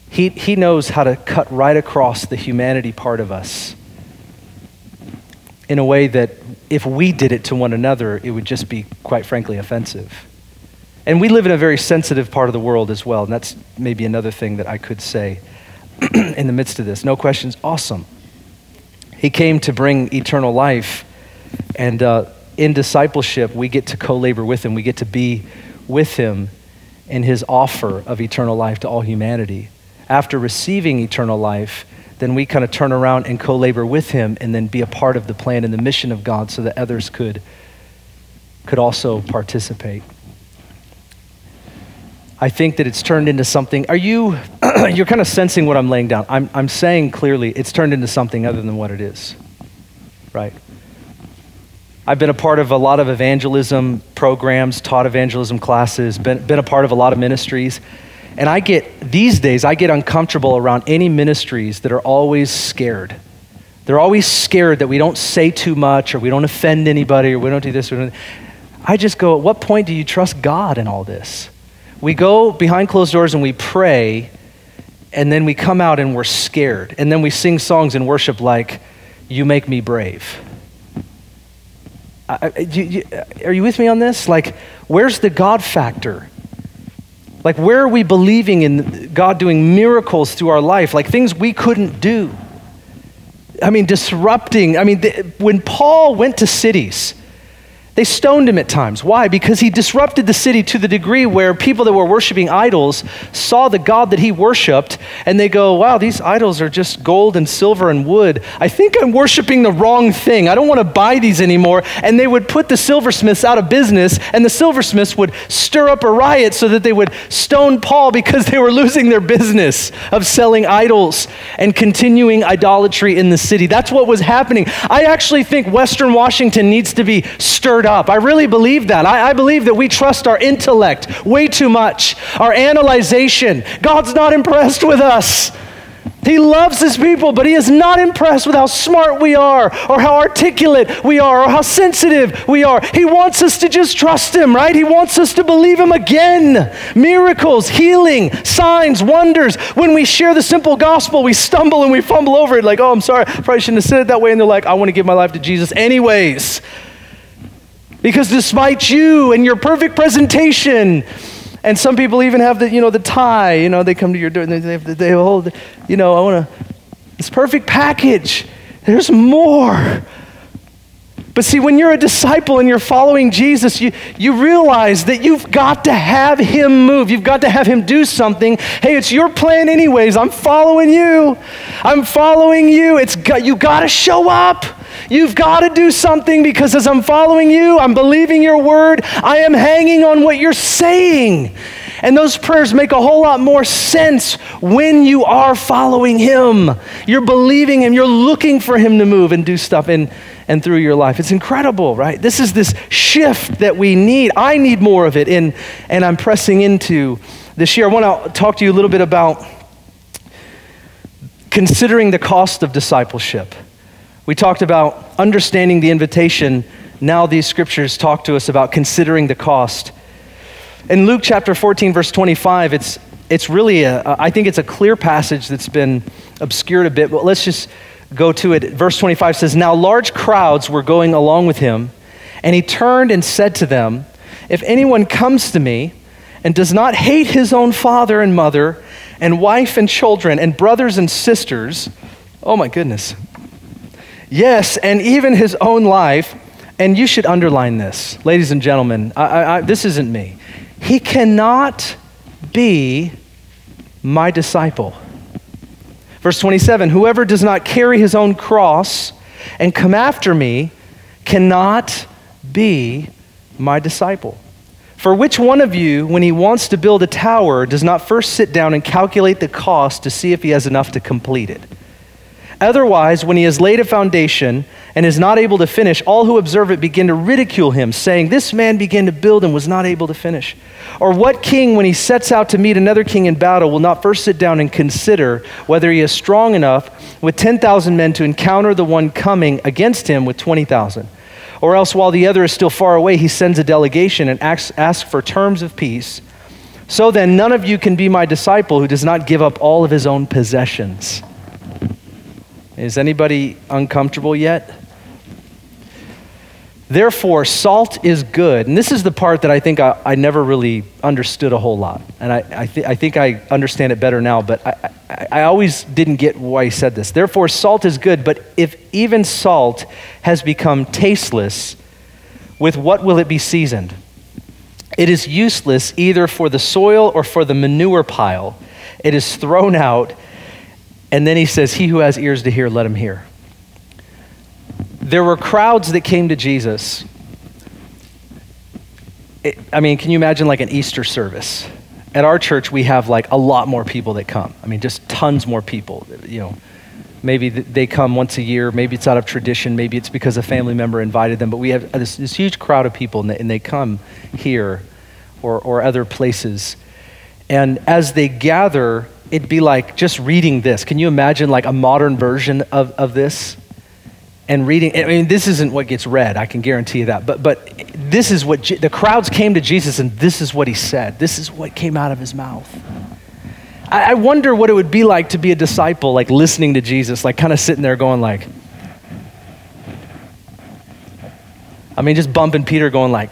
S1: he, he knows how to cut right across the humanity part of us in a way that if we did it to one another, it would just be, quite frankly, offensive. And we live in a very sensitive part of the world as well, and that's maybe another thing that I could say in the midst of this. No questions, awesome. He came to bring eternal life, and uh, in discipleship, we get to co labor with him, we get to be with him in his offer of eternal life to all humanity after receiving eternal life, then we kind of turn around and co labor with him and then be a part of the plan and the mission of God so that others could, could also participate. I think that it's turned into something. Are you, you're kind of sensing what I'm laying down. I'm, I'm saying clearly it's turned into something other than what it is, right? I've been a part of a lot of evangelism programs, taught evangelism classes, been, been a part of a lot of ministries. And I get, these days, I get uncomfortable around any ministries that are always scared. They're always scared that we don't say too much or we don't offend anybody or we don't do this. Or don't. I just go, at what point do you trust God in all this? We go behind closed doors and we pray, and then we come out and we're scared. And then we sing songs in worship like, You Make Me Brave. I, you, are you with me on this? Like, where's the God factor? Like, where are we believing in God doing miracles through our life? Like things we couldn't do. I mean, disrupting. I mean, the, when Paul went to cities, they stoned him at times. Why? Because he disrupted the city to the degree where people that were worshiping idols saw the God that he worshiped and they go, wow, these idols are just gold and silver and wood. I think I'm worshiping the wrong thing. I don't want to buy these anymore. And they would put the silversmiths out of business and the silversmiths would stir up a riot so that they would stone Paul because they were losing their business of selling idols and continuing idolatry in the city. That's what was happening. I actually think Western Washington needs to be stirred up. I really believe that. I, I believe that we trust our intellect way too much, our analyzation. God's not impressed with us. He loves his people, but he is not impressed with how smart we are, or how articulate we are, or how sensitive we are. He wants us to just trust him, right? He wants us to believe him again. Miracles, healing, signs, wonders. When we share the simple gospel, we stumble and we fumble over it, like, oh, I'm sorry, I probably shouldn't have said it that way. And they're like, I want to give my life to Jesus anyways. Because despite you and your perfect presentation, and some people even have the, you know, the tie, you know, they come to your door and they, they, they hold, you know, I want to, this perfect package. There's more. But see, when you're a disciple and you're following Jesus, you, you realize that you've got to have him move. You've got to have him do something. Hey, it's your plan anyways. I'm following you. I'm following you. It's got, you got to show up. You've got to do something because as I'm following you, I'm believing your word, I am hanging on what you're saying. And those prayers make a whole lot more sense when you are following Him. You're believing Him, you're looking for Him to move and do stuff in and through your life. It's incredible, right? This is this shift that we need. I need more of it, and, and I'm pressing into this year. I want to talk to you a little bit about considering the cost of discipleship. We talked about understanding the invitation. Now, these scriptures talk to us about considering the cost. In Luke chapter 14, verse 25, it's, it's really, a, I think it's a clear passage that's been obscured a bit, but let's just go to it. Verse 25 says, Now large crowds were going along with him, and he turned and said to them, If anyone comes to me and does not hate his own father and mother, and wife and children, and brothers and sisters, oh my goodness, Yes, and even his own life. And you should underline this, ladies and gentlemen. I, I, this isn't me. He cannot be my disciple. Verse 27 Whoever does not carry his own cross and come after me cannot be my disciple. For which one of you, when he wants to build a tower, does not first sit down and calculate the cost to see if he has enough to complete it? Otherwise, when he has laid a foundation and is not able to finish, all who observe it begin to ridicule him, saying, This man began to build and was not able to finish. Or what king, when he sets out to meet another king in battle, will not first sit down and consider whether he is strong enough with 10,000 men to encounter the one coming against him with 20,000? Or else, while the other is still far away, he sends a delegation and asks, asks for terms of peace. So then, none of you can be my disciple who does not give up all of his own possessions. Is anybody uncomfortable yet? Therefore, salt is good. And this is the part that I think I, I never really understood a whole lot. And I, I, th- I think I understand it better now, but I, I, I always didn't get why he said this. Therefore, salt is good, but if even salt has become tasteless, with what will it be seasoned? It is useless either for the soil or for the manure pile. It is thrown out and then he says, He who has ears to hear, let him hear. There were crowds that came to Jesus. It, I mean, can you imagine like an Easter service? At our church, we have like a lot more people that come. I mean, just tons more people. You know, maybe they come once a year. Maybe it's out of tradition. Maybe it's because a family member invited them. But we have this, this huge crowd of people, and they, and they come here or, or other places. And as they gather, it'd be like just reading this. Can you imagine like a modern version of, of this? And reading, I mean, this isn't what gets read, I can guarantee you that. But, but this is what the crowds came to Jesus, and this is what he said. This is what came out of his mouth. I, I wonder what it would be like to be a disciple, like listening to Jesus, like kind of sitting there going, like, I mean, just bumping Peter, going, like,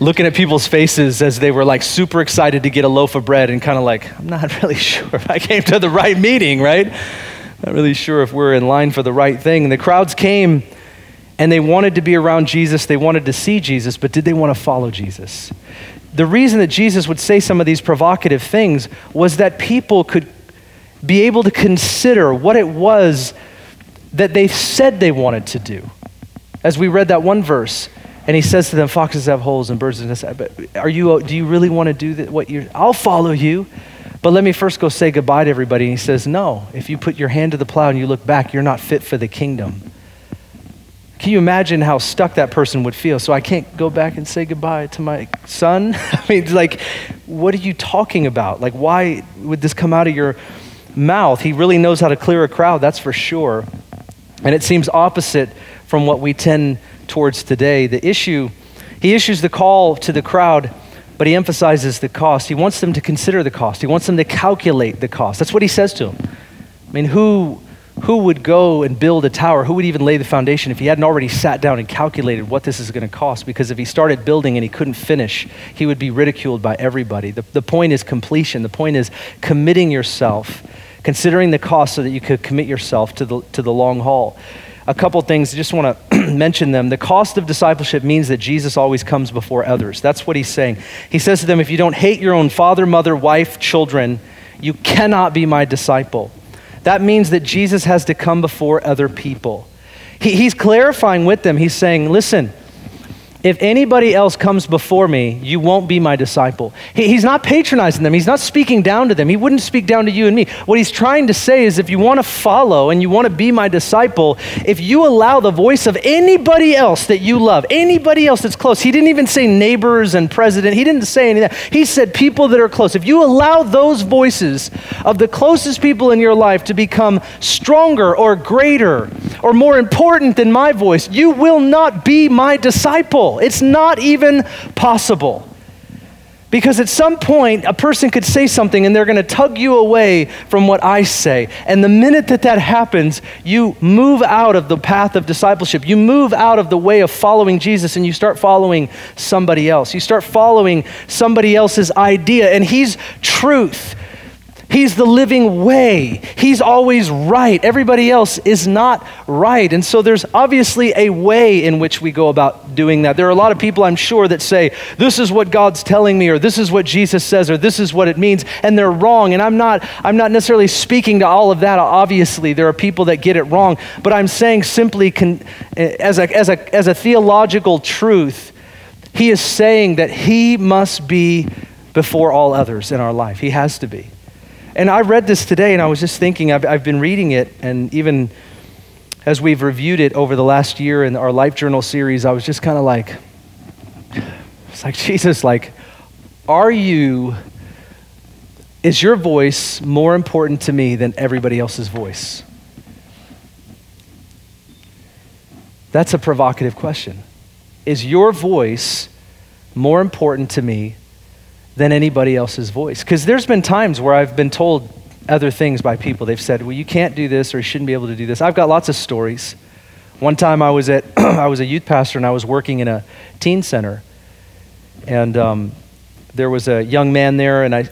S1: looking at people's faces as they were like super excited to get a loaf of bread and kind of like, I'm not really sure if I came to the right meeting, right? Not really sure if we're in line for the right thing. And the crowds came and they wanted to be around Jesus, they wanted to see Jesus, but did they want to follow Jesus? The reason that Jesus would say some of these provocative things was that people could be able to consider what it was that they said they wanted to do. As we read that one verse, and he says to them, Foxes have holes and birds in nest. But are you, do you really want to do that, what you're, I'll follow you. But let me first go say goodbye to everybody. And he says, No, if you put your hand to the plow and you look back, you're not fit for the kingdom. Can you imagine how stuck that person would feel? So I can't go back and say goodbye to my son? I mean, like, what are you talking about? Like, why would this come out of your mouth. He really knows how to clear a crowd, that's for sure. And it seems opposite from what we tend towards today. The issue, he issues the call to the crowd, but he emphasizes the cost. He wants them to consider the cost, he wants them to calculate the cost. That's what he says to them. I mean, who, who would go and build a tower? Who would even lay the foundation if he hadn't already sat down and calculated what this is going to cost? Because if he started building and he couldn't finish, he would be ridiculed by everybody. The, the point is completion. The point is committing yourself, considering the cost so that you could commit yourself to the, to the long haul. A couple things, I just want to mention them. The cost of discipleship means that Jesus always comes before others. That's what he's saying. He says to them, If you don't hate your own father, mother, wife, children, you cannot be my disciple. That means that Jesus has to come before other people. He, he's clarifying with them. He's saying, listen, if anybody else comes before me, you won't be my disciple. He, he's not patronizing them. He's not speaking down to them. He wouldn't speak down to you and me. What he's trying to say is if you want to follow and you want to be my disciple, if you allow the voice of anybody else that you love, anybody else that's close, he didn't even say neighbors and president, he didn't say any of that. He said people that are close. If you allow those voices of the closest people in your life to become stronger or greater or more important than my voice, you will not be my disciple. It's not even possible. Because at some point, a person could say something and they're going to tug you away from what I say. And the minute that that happens, you move out of the path of discipleship. You move out of the way of following Jesus and you start following somebody else. You start following somebody else's idea, and He's truth. He's the living way. He's always right. Everybody else is not right. And so there's obviously a way in which we go about doing that. There are a lot of people, I'm sure, that say, This is what God's telling me, or this is what Jesus says, or this is what it means, and they're wrong. And I'm not, I'm not necessarily speaking to all of that. Obviously, there are people that get it wrong. But I'm saying simply, con- as, a, as, a, as a theological truth, he is saying that he must be before all others in our life. He has to be. And I read this today and I was just thinking, I've, I've been reading it, and even as we've reviewed it over the last year in our Life Journal series, I was just kind of like, it's like, Jesus, like, are you, is your voice more important to me than everybody else's voice? That's a provocative question. Is your voice more important to me than anybody else's voice. Because there's been times where I've been told other things by people. They've said, well, you can't do this or you shouldn't be able to do this. I've got lots of stories. One time I was, at, I was a youth pastor and I was working in a teen center. And um, there was a young man there, and I,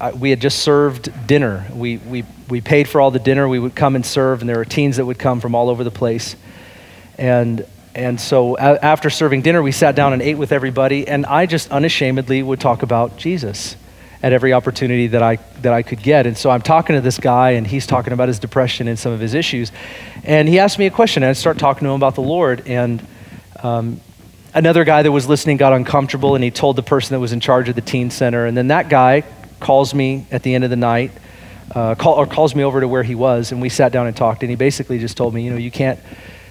S1: I, we had just served dinner. We, we, we paid for all the dinner. We would come and serve, and there were teens that would come from all over the place. And and so a- after serving dinner, we sat down and ate with everybody, and I just unashamedly would talk about Jesus at every opportunity that I, that I could get. And so I'm talking to this guy, and he's talking about his depression and some of his issues. And he asked me a question, and I start talking to him about the Lord. And um, another guy that was listening got uncomfortable, and he told the person that was in charge of the teen center. And then that guy calls me at the end of the night, uh, call, or calls me over to where he was, and we sat down and talked. And he basically just told me, you know, you can't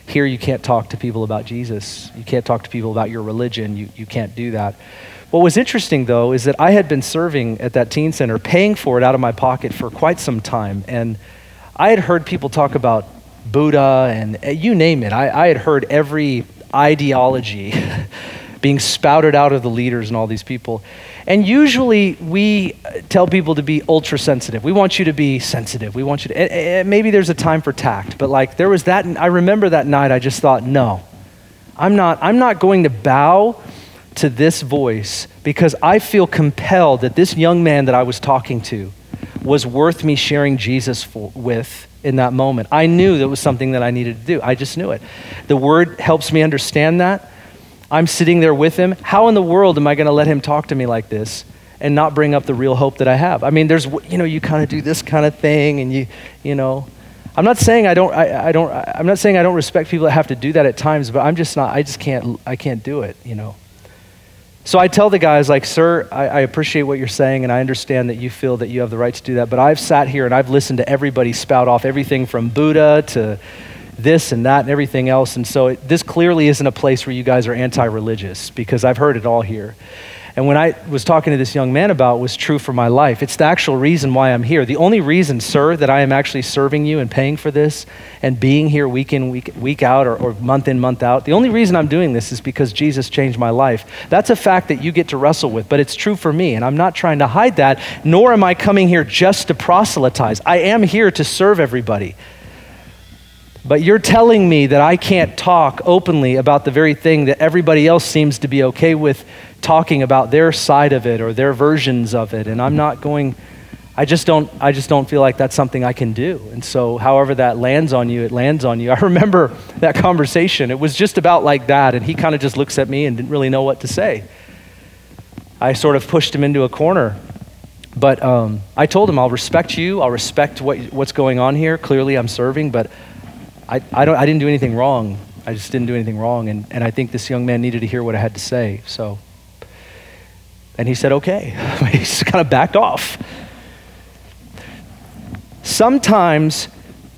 S1: here, you can't talk to people about Jesus. You can't talk to people about your religion. You, you can't do that. What was interesting, though, is that I had been serving at that teen center, paying for it out of my pocket for quite some time. And I had heard people talk about Buddha and uh, you name it. I, I had heard every ideology being spouted out of the leaders and all these people. And usually we uh, tell people to be ultra sensitive. We want you to be sensitive. We want you to, and, maybe there's a time for tact, but like there was that, I remember that night I just thought, no, I'm not, I'm not going to bow to this voice because I feel compelled that this young man that I was talking to was worth me sharing Jesus for, with in that moment. I knew that was something that I needed to do. I just knew it. The word helps me understand that. I'm sitting there with him. How in the world am I going to let him talk to me like this and not bring up the real hope that I have? I mean, there's, you know, you kind of do this kind of thing and you, you know, I'm not saying I don't, I, I don't, I'm not saying I don't respect people that have to do that at times, but I'm just not, I just can't, I can't do it, you know. So I tell the guys, like, sir, I, I, appreciate what you're saying, and I understand that you feel that you have the right to do that, but I've sat here and I've listened to everybody spout off everything from Buddha to this and that and everything else. And so it, this clearly isn't a place where you guys are anti religious because I've heard it all here. And when I was talking to this young man about was true for my life. It's the actual reason why I'm here. The only reason, sir, that I am actually serving you and paying for this and being here week in, week, week out, or, or month in, month out, the only reason I'm doing this is because Jesus changed my life. That's a fact that you get to wrestle with, but it's true for me. And I'm not trying to hide that, nor am I coming here just to proselytize. I am here to serve everybody. But you're telling me that I can't talk openly about the very thing that everybody else seems to be okay with talking about their side of it or their versions of it. And I'm not going, I just don't, I just don't feel like that's something I can do. And so, however that lands on you, it lands on you. I remember that conversation. It was just about like that. And he kind of just looks at me and didn't really know what to say. I sort of pushed him into a corner. But um, I told him, I'll respect you. I'll respect what, what's going on here. Clearly, I'm serving, but I, I, don't, I didn't do anything wrong. I just didn't do anything wrong. And, and I think this young man needed to hear what I had to say. So, and he said, okay. he just kind of backed off. Sometimes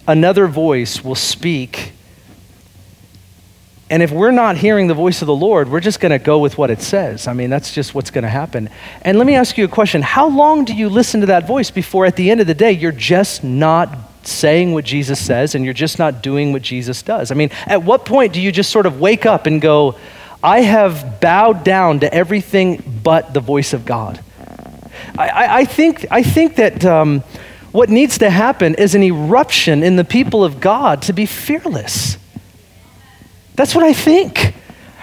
S1: another voice will speak. And if we're not hearing the voice of the Lord, we're just going to go with what it says. I mean, that's just what's going to happen. And let me ask you a question How long do you listen to that voice before at the end of the day you're just not saying what Jesus says and you're just not doing what Jesus does? I mean, at what point do you just sort of wake up and go, I have bowed down to everything but the voice of God? I, I, I think, I think that um, what needs to happen is an eruption in the people of God to be fearless. That's what I think.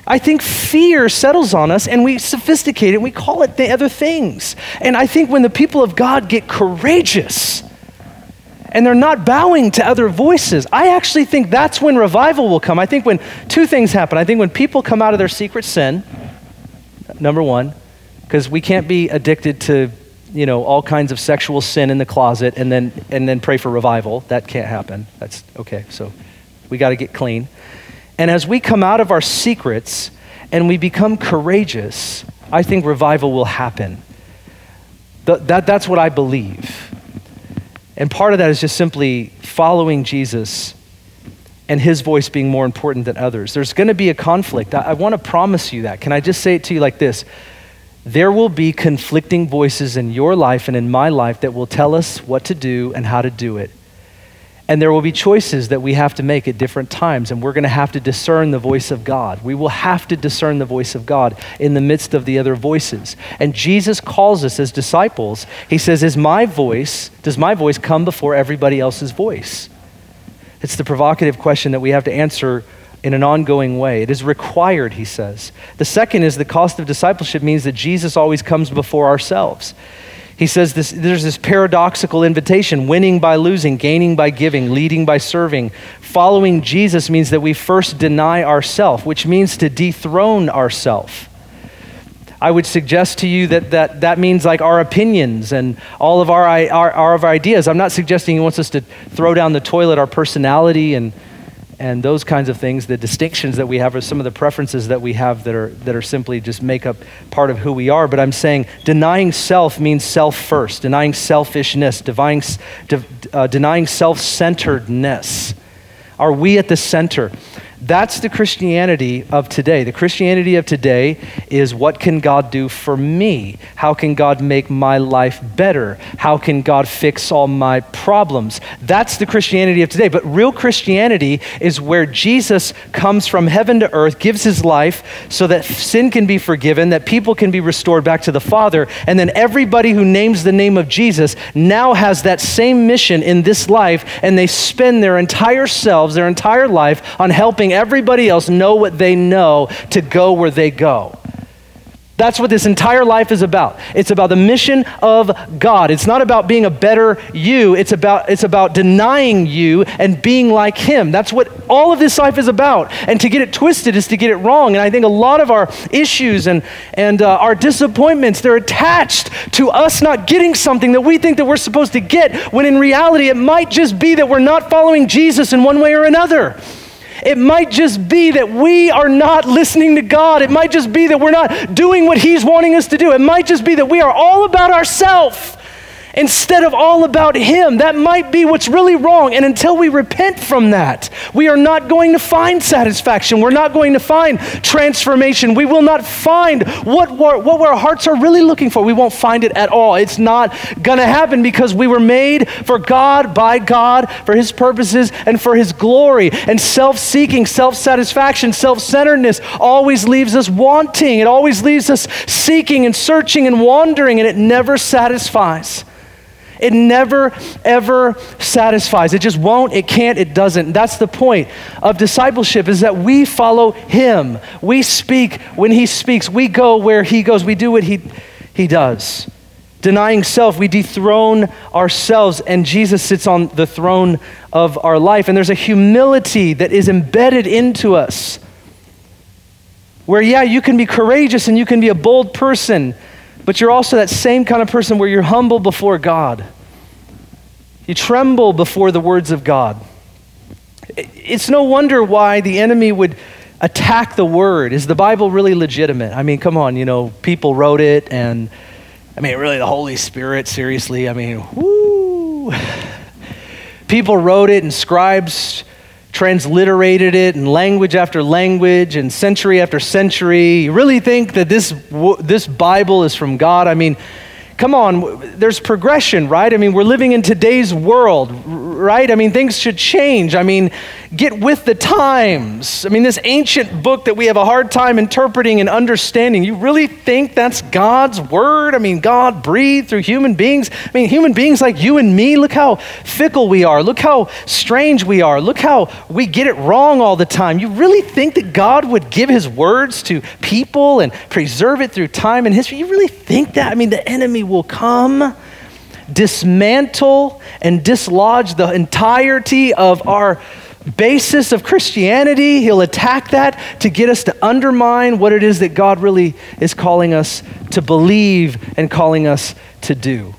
S1: I think fear settles on us and we sophisticate it and we call it the other things. And I think when the people of God get courageous, and they're not bowing to other voices. I actually think that's when revival will come. I think when two things happen. I think when people come out of their secret sin, number one, because we can't be addicted to you know all kinds of sexual sin in the closet and then and then pray for revival that can't happen that's okay so we got to get clean and as we come out of our secrets and we become courageous i think revival will happen the, that, that's what i believe and part of that is just simply following Jesus and his voice being more important than others. There's going to be a conflict. I, I want to promise you that. Can I just say it to you like this? There will be conflicting voices in your life and in my life that will tell us what to do and how to do it. And there will be choices that we have to make at different times, and we're going to have to discern the voice of God. We will have to discern the voice of God in the midst of the other voices. And Jesus calls us as disciples. He says, Is my voice, does my voice come before everybody else's voice? It's the provocative question that we have to answer in an ongoing way. It is required, he says. The second is the cost of discipleship means that Jesus always comes before ourselves. He says this, there's this paradoxical invitation winning by losing, gaining by giving, leading by serving. Following Jesus means that we first deny ourself, which means to dethrone ourself. I would suggest to you that that, that means like our opinions and all of our, our, our ideas. I'm not suggesting he wants us to throw down the toilet our personality and and those kinds of things, the distinctions that we have, or some of the preferences that we have that are, that are simply just make up part of who we are. But I'm saying denying self means self first, denying selfishness, denying, uh, denying self centeredness. Are we at the center? That's the Christianity of today. The Christianity of today is what can God do for me? How can God make my life better? How can God fix all my problems? That's the Christianity of today. But real Christianity is where Jesus comes from heaven to earth, gives his life so that sin can be forgiven, that people can be restored back to the Father, and then everybody who names the name of Jesus now has that same mission in this life, and they spend their entire selves, their entire life on helping helping everybody else know what they know to go where they go. That's what this entire life is about. It's about the mission of God. It's not about being a better you. It's about, it's about denying you and being like Him. That's what all of this life is about. And to get it twisted is to get it wrong. And I think a lot of our issues and, and uh, our disappointments, they're attached to us not getting something that we think that we're supposed to get, when in reality, it might just be that we're not following Jesus in one way or another. It might just be that we are not listening to God. It might just be that we're not doing what He's wanting us to do. It might just be that we are all about ourselves instead of all about Him. That might be what's really wrong. And until we repent from that, we are not going to find satisfaction. We're not going to find transformation. We will not find what, what our hearts are really looking for. We won't find it at all. It's not going to happen because we were made for God, by God, for His purposes, and for His glory. And self seeking, self satisfaction, self centeredness always leaves us wanting. It always leaves us seeking and searching and wandering, and it never satisfies. It never, ever satisfies. It just won't, it can't, it doesn't. That's the point of discipleship is that we follow him. We speak when he speaks. We go where he goes. We do what he, he does. Denying self, we dethrone ourselves, and Jesus sits on the throne of our life. And there's a humility that is embedded into us where, yeah, you can be courageous and you can be a bold person, but you're also that same kind of person where you're humble before God. You tremble before the words of God. It's no wonder why the enemy would attack the word. Is the Bible really legitimate? I mean, come on, you know, people wrote it, and I mean, really, the Holy Spirit, seriously, I mean, whoo. People wrote it, and scribes transliterated it in language after language and century after century. You really think that this, this Bible is from God? I mean, come on, there's progression, right? I mean, we're living in today's world, right? I mean, things should change. I mean, get with the times. I mean, this ancient book that we have a hard time interpreting and understanding, you really think that's God's word? I mean, God breathed through human beings. I mean, human beings like you and me, look how fickle we are. Look how strange we are. Look how we get it wrong all the time. You really think that God would give his words to people and preserve it through time and history? You really think that? I mean, the enemy will come dismantle and dislodge the entirety of our basis of Christianity. He'll attack that to get us to undermine what it is that God really is calling us to believe and calling us to do.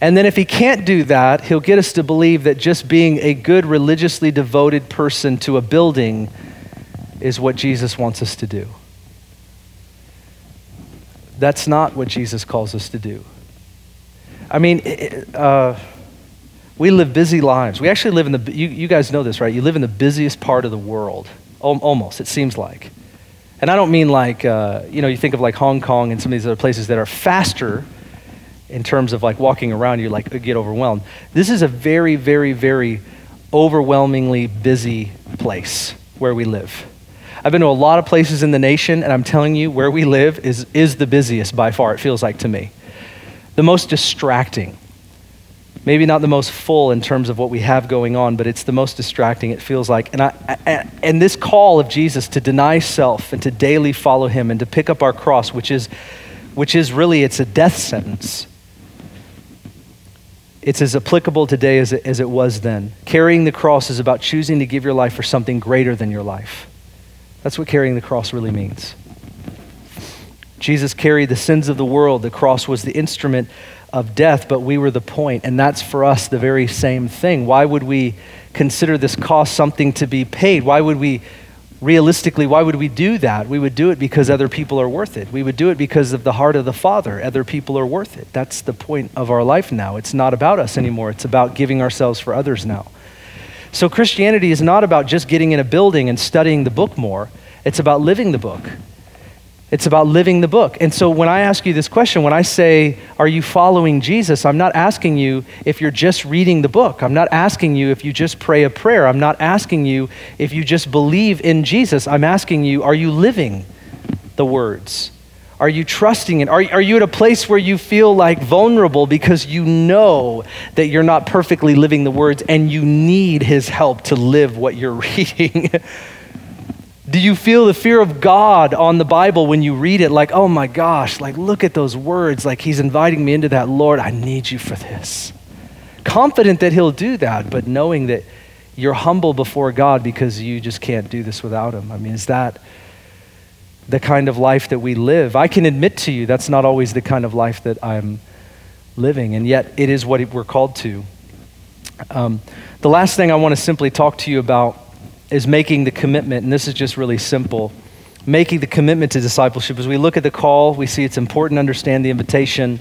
S1: And then, if he can't do that, he'll get us to believe that just being a good, religiously devoted person to a building is what Jesus wants us to do. That's not what Jesus calls us to do. I mean, uh, we live busy lives. We actually live in the, you, you guys know this, right? You live in the busiest part of the world, almost, it seems like. And I don't mean like, uh, you know, you think of like Hong Kong and some of these other places that are faster in terms of like walking around, you like get overwhelmed. This is a very, very, very overwhelmingly busy place where we live. I've been to a lot of places in the nation, and I'm telling you, where we live is, is the busiest by far, it feels like to me. The most distracting maybe not the most full in terms of what we have going on, but it's the most distracting, it feels like. And, I, and this call of Jesus to deny self and to daily follow him and to pick up our cross, which is, which is really, it's a death sentence. It's as applicable today as it, as it was then. Carrying the cross is about choosing to give your life for something greater than your life. That's what carrying the cross really means. Jesus carried the sins of the world. The cross was the instrument of death, but we were the point, and that's for us the very same thing. Why would we consider this cost something to be paid? Why would we, realistically, why would we do that? We would do it because other people are worth it. We would do it because of the heart of the Father. Other people are worth it. That's the point of our life now. It's not about us anymore, it's about giving ourselves for others now. So Christianity is not about just getting in a building and studying the book more, it's about living the book. It's about living the book. And so when I ask you this question, when I say, Are you following Jesus? I'm not asking you if you're just reading the book. I'm not asking you if you just pray a prayer. I'm not asking you if you just believe in Jesus. I'm asking you, Are you living the words? Are you trusting it? Are, are you at a place where you feel like vulnerable because you know that you're not perfectly living the words and you need his help to live what you're reading? Do you feel the fear of God on the Bible when you read it? Like, oh my gosh, like, look at those words. Like, He's inviting me into that. Lord, I need you for this. Confident that He'll do that, but knowing that you're humble before God because you just can't do this without Him. I mean, is that the kind of life that we live? I can admit to you that's not always the kind of life that I'm living, and yet it is what we're called to. Um, the last thing I want to simply talk to you about is making the commitment, and this is just really simple making the commitment to discipleship. As we look at the call, we see it's important to understand the invitation.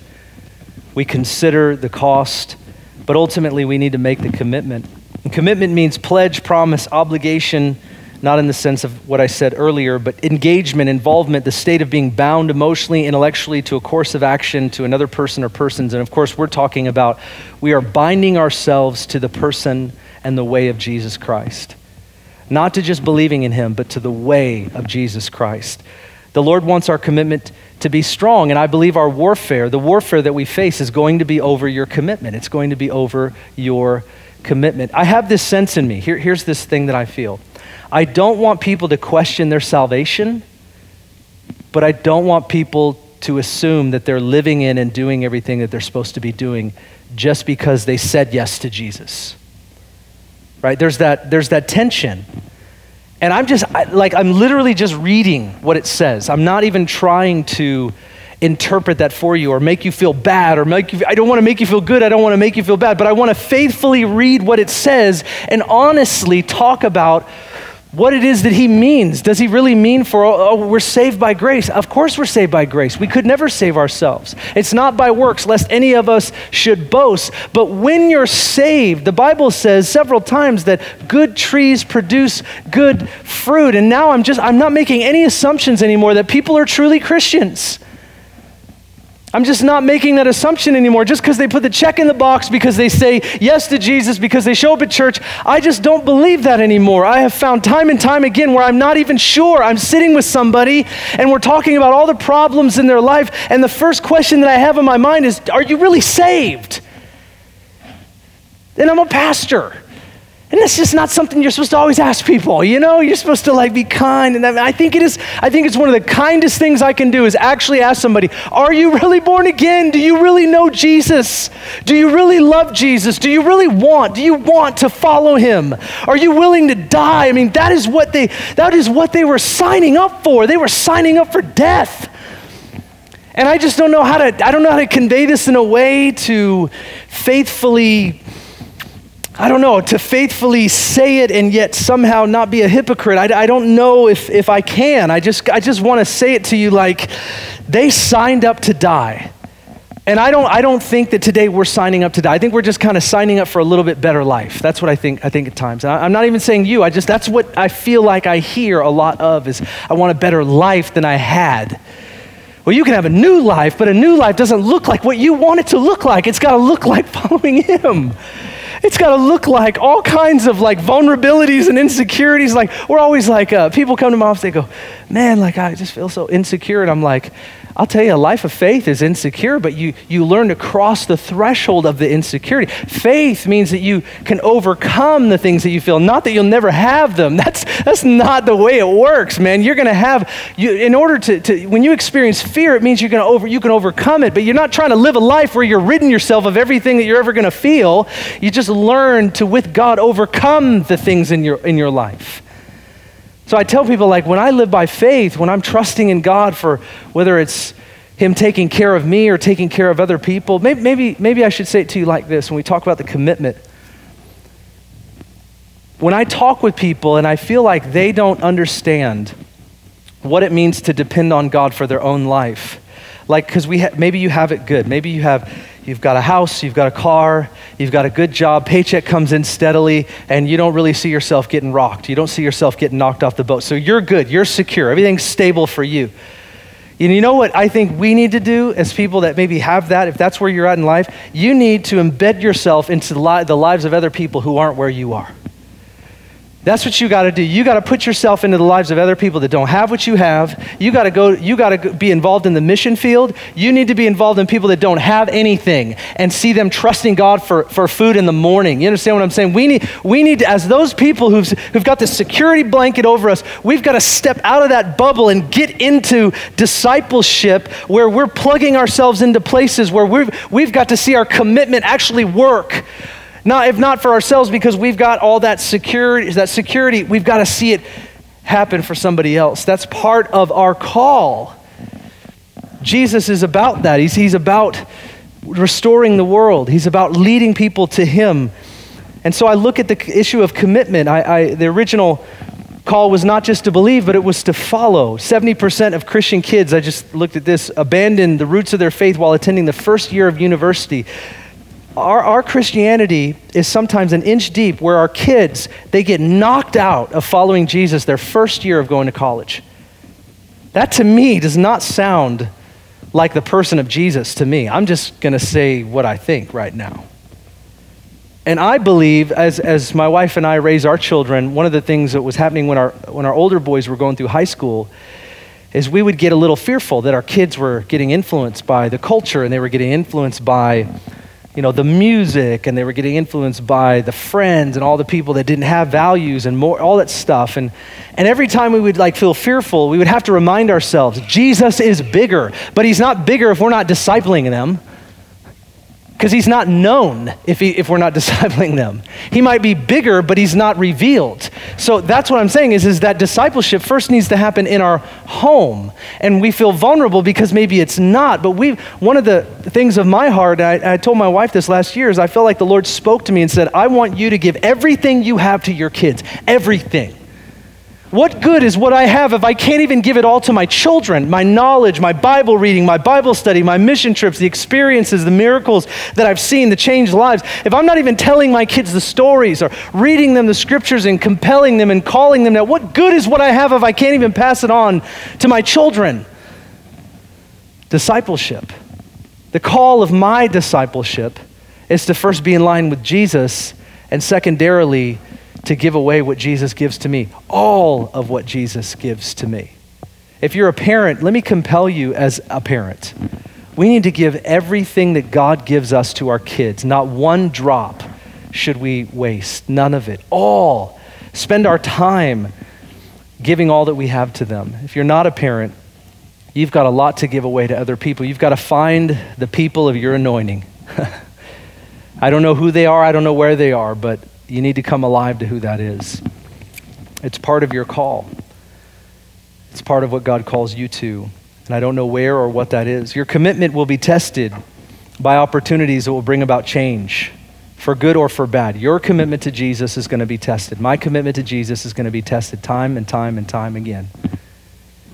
S1: We consider the cost, but ultimately we need to make the commitment. And commitment means pledge, promise, obligation, not in the sense of what I said earlier, but engagement, involvement, the state of being bound emotionally, intellectually to a course of action, to another person or persons. And of course, we're talking about we are binding ourselves to the person and the way of Jesus Christ. Not to just believing in him, but to the way of Jesus Christ. The Lord wants our commitment to be strong, and I believe our warfare, the warfare that we face, is going to be over your commitment. It's going to be over your commitment. I have this sense in me. Here, here's this thing that I feel I don't want people to question their salvation, but I don't want people to assume that they're living in and doing everything that they're supposed to be doing just because they said yes to Jesus. Right? There's that, there's that tension. And I'm just, I, like, I'm literally just reading what it says. I'm not even trying to interpret that for you or make you feel bad or make you, I don't want to make you feel good. I don't want to make you feel bad, but I want to faithfully read what it says and honestly talk about what it is that he means. Does he really mean for, oh, oh, we're saved by grace? Of course, we're saved by grace. We could never save ourselves. It's not by works, lest any of us should boast. But when you're saved, the Bible says several times that good trees produce good fruit. And now I'm just, I'm not making any assumptions anymore that people are truly Christians. I'm just not making that assumption anymore. Just because they put the check in the box, because they say yes to Jesus, because they show up at church, I just don't believe that anymore. I have found time and time again where I'm not even sure. I'm sitting with somebody and we're talking about all the problems in their life, and the first question that I have in my mind is Are you really saved? And I'm a pastor. And that's just not something you're supposed to always ask people, you know? You're supposed to like be kind. And I think it is, I think it's one of the kindest things I can do is actually ask somebody, are you really born again? Do you really know Jesus? Do you really love Jesus? Do you really want? Do you want to follow him? Are you willing to die? I mean, that is what they that is what they were signing up for. They were signing up for death. And I just don't know how to I don't know how to convey this in a way to faithfully I don't know, to faithfully say it and yet somehow not be a hypocrite. I, I don't know if, if I can. I just, I just want to say it to you like they signed up to die. And I don't, I don't think that today we're signing up to die. I think we're just kind of signing up for a little bit better life. That's what I think, I think at times. I, I'm not even saying you, I just, that's what I feel like I hear a lot of is I want a better life than I had. Well, you can have a new life, but a new life doesn't look like what you want it to look like. It's got to look like following Him. It's got to look like all kinds of like vulnerabilities and insecurities. Like we're always like, uh, people come to my office, they go, man, like I just feel so insecure. And I'm like, I'll tell you, a life of faith is insecure, but you, you learn to cross the threshold of the insecurity. Faith means that you can overcome the things that you feel, not that you'll never have them. That's, that's not the way it works, man. You're going to have, you, in order to, to, when you experience fear, it means you're gonna over, you can overcome it, but you're not trying to live a life where you're ridding yourself of everything that you're ever going to feel. You just learn to, with God, overcome the things in your, in your life. So I tell people, like, when I live by faith, when I'm trusting in God for whether it's Him taking care of me or taking care of other people, maybe, maybe, maybe I should say it to you like this when we talk about the commitment. When I talk with people and I feel like they don't understand what it means to depend on God for their own life, like, because we ha- maybe you have it good. Maybe you have You've got a house, you've got a car, you've got a good job, paycheck comes in steadily, and you don't really see yourself getting rocked. You don't see yourself getting knocked off the boat. So you're good, you're secure, everything's stable for you. And you know what I think we need to do as people that maybe have that, if that's where you're at in life? You need to embed yourself into the lives of other people who aren't where you are. That's what you got to do. You got to put yourself into the lives of other people that don't have what you have. You got to go you got to be involved in the mission field. You need to be involved in people that don't have anything and see them trusting God for, for food in the morning. You understand what I'm saying? We need we need to, as those people who've who've got the security blanket over us, we've got to step out of that bubble and get into discipleship where we're plugging ourselves into places where we've we've got to see our commitment actually work not, if not for ourselves, because we've got all that security, that security, we've got to see it happen for somebody else. That's part of our call. Jesus is about that. He's, he's about restoring the world, He's about leading people to Him. And so I look at the issue of commitment. I, I, the original call was not just to believe, but it was to follow. 70% of Christian kids, I just looked at this, abandoned the roots of their faith while attending the first year of university. Our, our Christianity is sometimes an inch deep where our kids, they get knocked out of following Jesus their first year of going to college. That to me does not sound like the person of Jesus to me. I'm just going to say what I think right now. And I believe, as, as my wife and I raise our children, one of the things that was happening when our, when our older boys were going through high school is we would get a little fearful that our kids were getting influenced by the culture and they were getting influenced by you know, the music and they were getting influenced by the friends and all the people that didn't have values and more, all that stuff. And, and every time we would like feel fearful, we would have to remind ourselves, Jesus is bigger, but he's not bigger if we're not discipling them because he's not known if, he, if we're not discipling them. He might be bigger, but he's not revealed. So that's what I'm saying is, is that discipleship first needs to happen in our home. And we feel vulnerable because maybe it's not. But we one of the things of my heart, I, I told my wife this last year, is I felt like the Lord spoke to me and said, I want you to give everything you have to your kids. Everything. What good is what I have if I can't even give it all to my children? My knowledge, my Bible reading, my Bible study, my mission trips, the experiences, the miracles that I've seen, the changed lives. If I'm not even telling my kids the stories or reading them the scriptures and compelling them and calling them now, what good is what I have if I can't even pass it on to my children? Discipleship. The call of my discipleship is to first be in line with Jesus and secondarily to give away what Jesus gives to me, all of what Jesus gives to me. If you're a parent, let me compel you as a parent. We need to give everything that God gives us to our kids. Not one drop should we waste, none of it. All. Spend our time giving all that we have to them. If you're not a parent, you've got a lot to give away to other people. You've got to find the people of your anointing. I don't know who they are, I don't know where they are, but you need to come alive to who that is. It's part of your call, it's part of what God calls you to. And I don't know where or what that is. Your commitment will be tested by opportunities that will bring about change for good or for bad. Your commitment to Jesus is going to be tested. My commitment to Jesus is going to be tested time and time and time again.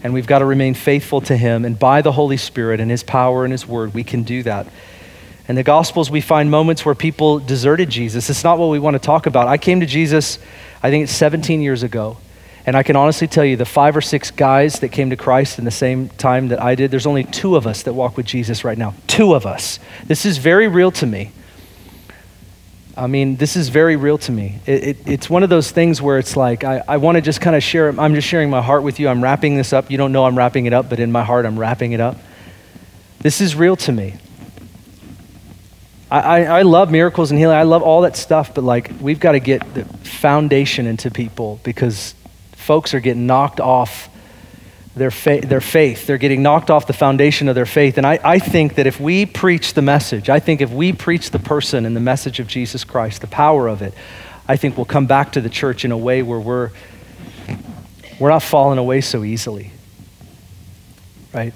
S1: And we've got to remain faithful to Him. And by the Holy Spirit and His power and His Word, we can do that. In the Gospels, we find moments where people deserted Jesus. It's not what we want to talk about. I came to Jesus, I think it's 17 years ago. And I can honestly tell you, the five or six guys that came to Christ in the same time that I did, there's only two of us that walk with Jesus right now. Two of us. This is very real to me. I mean, this is very real to me. It, it, it's one of those things where it's like, I, I want to just kind of share, I'm just sharing my heart with you. I'm wrapping this up. You don't know I'm wrapping it up, but in my heart, I'm wrapping it up. This is real to me. I, I, love miracles and healing. I love all that stuff, but like we've got to get the foundation into people because folks are getting knocked off their, fa- their faith. They're getting knocked off the foundation of their faith. And I, I think that if we preach the message, I think if we preach the person and the message of Jesus Christ, the power of it, I think we'll come back to the church in a way where we're, we're not falling away so easily. Right?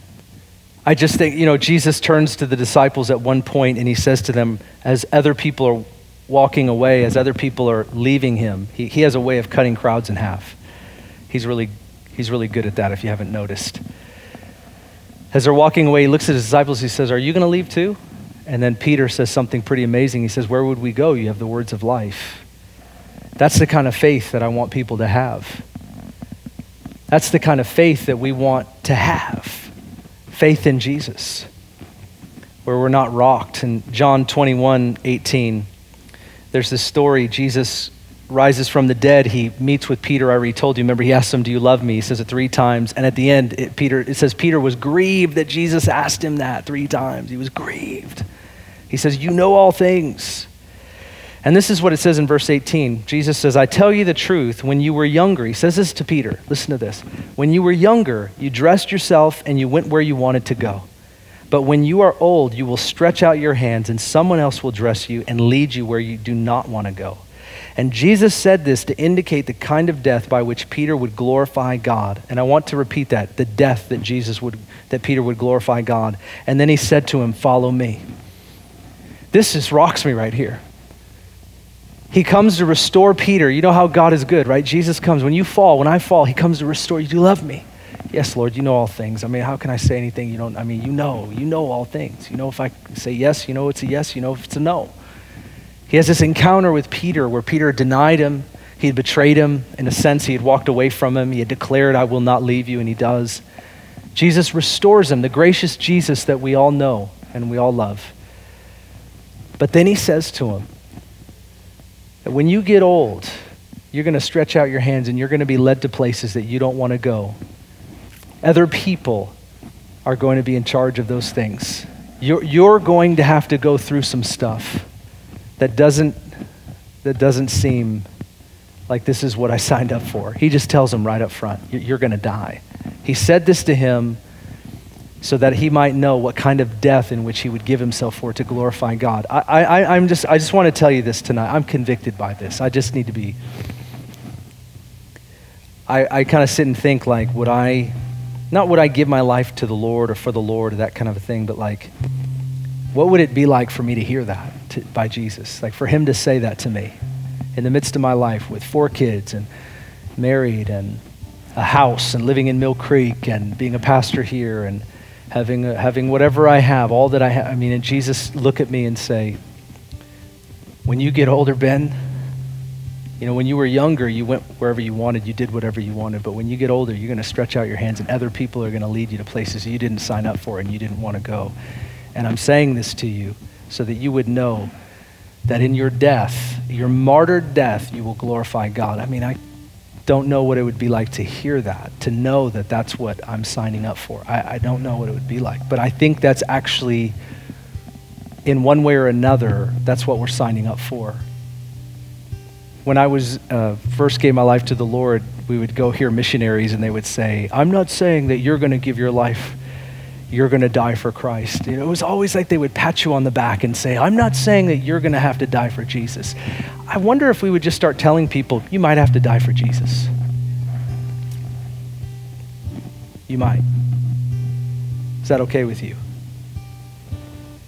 S1: I just think, you know, Jesus turns to the disciples at one point and he says to them, as other people are walking away, as other people are leaving him, he, he has a way of cutting crowds in half. He's really, he's really good at that if you haven't noticed. As they're walking away, he looks at his disciples, he says, Are you going to leave too? And then Peter says something pretty amazing. He says, Where would we go? You have the words of life. That's the kind of faith that I want people to have. That's the kind of faith that we want to have faith in Jesus, where we're not rocked. In John 21 18, there's this story Jesus rises from the dead. He meets with Peter. I already told you. Remember, he asks him, Do you love me? He says it three times. And at the end, it, Peter, it says Peter was grieved that Jesus asked him that three times. He was grieved. He says, You know all things. And this is what it says in verse 18. Jesus says, I tell you the truth, when you were younger, he says this to Peter. Listen to this. When you were younger, you dressed yourself and you went where you wanted to go. But when you are old, you will stretch out your hands and someone else will dress you and lead you where you do not want to go. And Jesus said this to indicate the kind of death by which Peter would glorify God. And I want to repeat that, the death that Jesus would that Peter would glorify God. And then he said to him, "Follow me." This just rocks me right here. He comes to restore Peter. You know how God is good, right? Jesus comes. When you fall, when I fall, he comes to restore you. Do you love me? Yes, Lord, you know all things. I mean, how can I say anything you don't? I mean, you know, you know all things. You know if I say yes, you know it's a yes, you know if it's a no. He has this encounter with Peter where Peter denied him. He had betrayed him. In a sense, he had walked away from him. He had declared, I will not leave you, and he does. Jesus restores him, the gracious Jesus that we all know and we all love. But then he says to him that when you get old, you're going to stretch out your hands and you're going to be led to places that you don't want to go. Other people are going to be in charge of those things. You're, you're going to have to go through some stuff that doesn't, that doesn't seem like this is what I signed up for. He just tells him right up front, You're going to die. He said this to him so that he might know what kind of death in which he would give himself for to glorify God. I, I, I'm just, I just want to tell you this tonight. I'm convicted by this. I just need to be. I, I kind of sit and think, like, would I not would I give my life to the Lord or for the Lord or that kind of a thing, but like, what would it be like for me to hear that to, by Jesus? Like for him to say that to me in the midst of my life with four kids and married and a house and living in Mill Creek and being a pastor here and having, a, having whatever I have, all that I have. I mean, and Jesus look at me and say, when you get older, Ben, you know, when you were younger, you went wherever you wanted, you did whatever you wanted. But when you get older, you're going to stretch out your hands, and other people are going to lead you to places you didn't sign up for and you didn't want to go. And I'm saying this to you so that you would know that in your death, your martyred death, you will glorify God. I mean, I don't know what it would be like to hear that, to know that that's what I'm signing up for. I, I don't know what it would be like. But I think that's actually, in one way or another, that's what we're signing up for when I was uh, first gave my life to the Lord, we would go hear missionaries and they would say, I'm not saying that you're going to give your life, you're going to die for Christ. You know, it was always like they would pat you on the back and say, I'm not saying that you're going to have to die for Jesus. I wonder if we would just start telling people, you might have to die for Jesus. You might. Is that okay with you?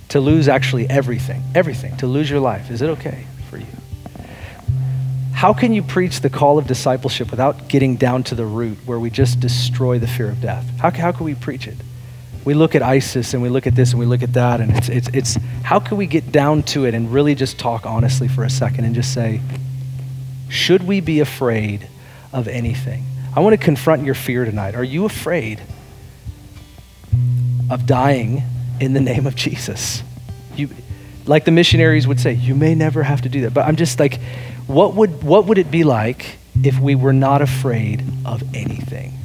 S1: To lose actually everything, everything, to lose your life, is it okay? For you? How can you preach the call of discipleship without getting down to the root where we just destroy the fear of death? How, how can we preach it? We look at ISIS and we look at this and we look at that, and it's, it's, it's how can we get down to it and really just talk honestly for a second and just say, should we be afraid of anything? I want to confront your fear tonight. Are you afraid of dying in the name of Jesus? You, like the missionaries would say, you may never have to do that. But I'm just like, what would, what would it be like if we were not afraid of anything?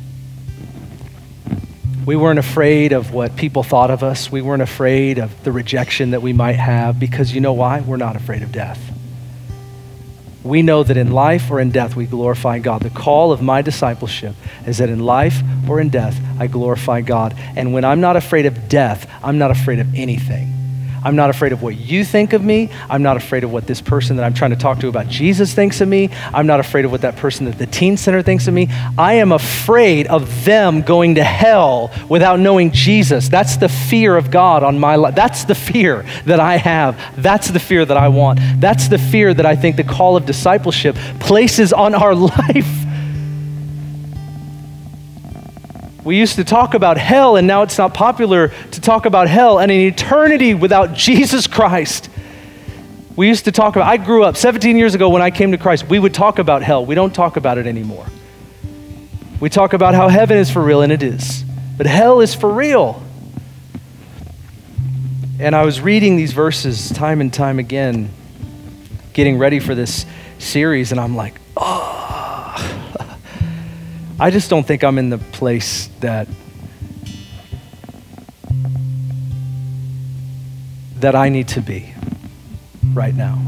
S1: We weren't afraid of what people thought of us. We weren't afraid of the rejection that we might have because you know why? We're not afraid of death. We know that in life or in death we glorify God. The call of my discipleship is that in life or in death I glorify God. And when I'm not afraid of death, I'm not afraid of anything. I'm not afraid of what you think of me. I'm not afraid of what this person that I'm trying to talk to about Jesus thinks of me. I'm not afraid of what that person at the teen center thinks of me. I am afraid of them going to hell without knowing Jesus. That's the fear of God on my life. That's the fear that I have. That's the fear that I want. That's the fear that I think the call of discipleship places on our life. We used to talk about hell, and now it's not popular to talk about hell and an eternity without Jesus Christ. We used to talk about, I grew up 17 years ago when I came to Christ, we would talk about hell. We don't talk about it anymore. We talk about how heaven is for real, and it is. But hell is for real. And I was reading these verses time and time again, getting ready for this series, and I'm like, oh, I just don't think I'm in the place that that I need to be right now.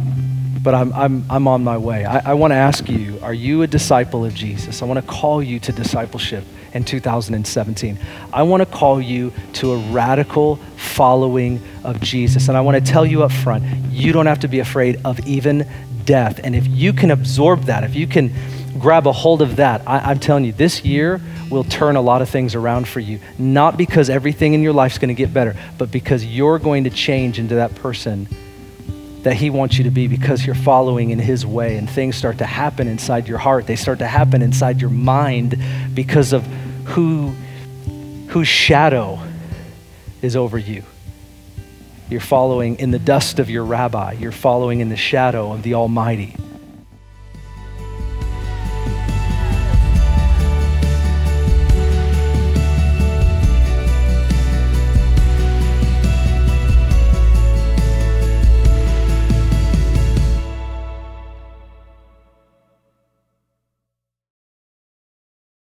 S1: But I'm, I'm, I'm on my way. I, I want to ask you are you a disciple of Jesus? I want to call you to discipleship in 2017. I want to call you to a radical following of Jesus. And I want to tell you up front you don't have to be afraid of even death. And if you can absorb that, if you can grab a hold of that. I, am telling you, this year will turn a lot of things around for you. Not because everything in your life is going to get better, but because you're going to change into that person that He wants you to be because you're following in His way and things start to happen inside your heart. They start to happen inside your mind because of who, whose shadow is over you. You're following in the dust of your rabbi, you're following in the shadow of the Almighty.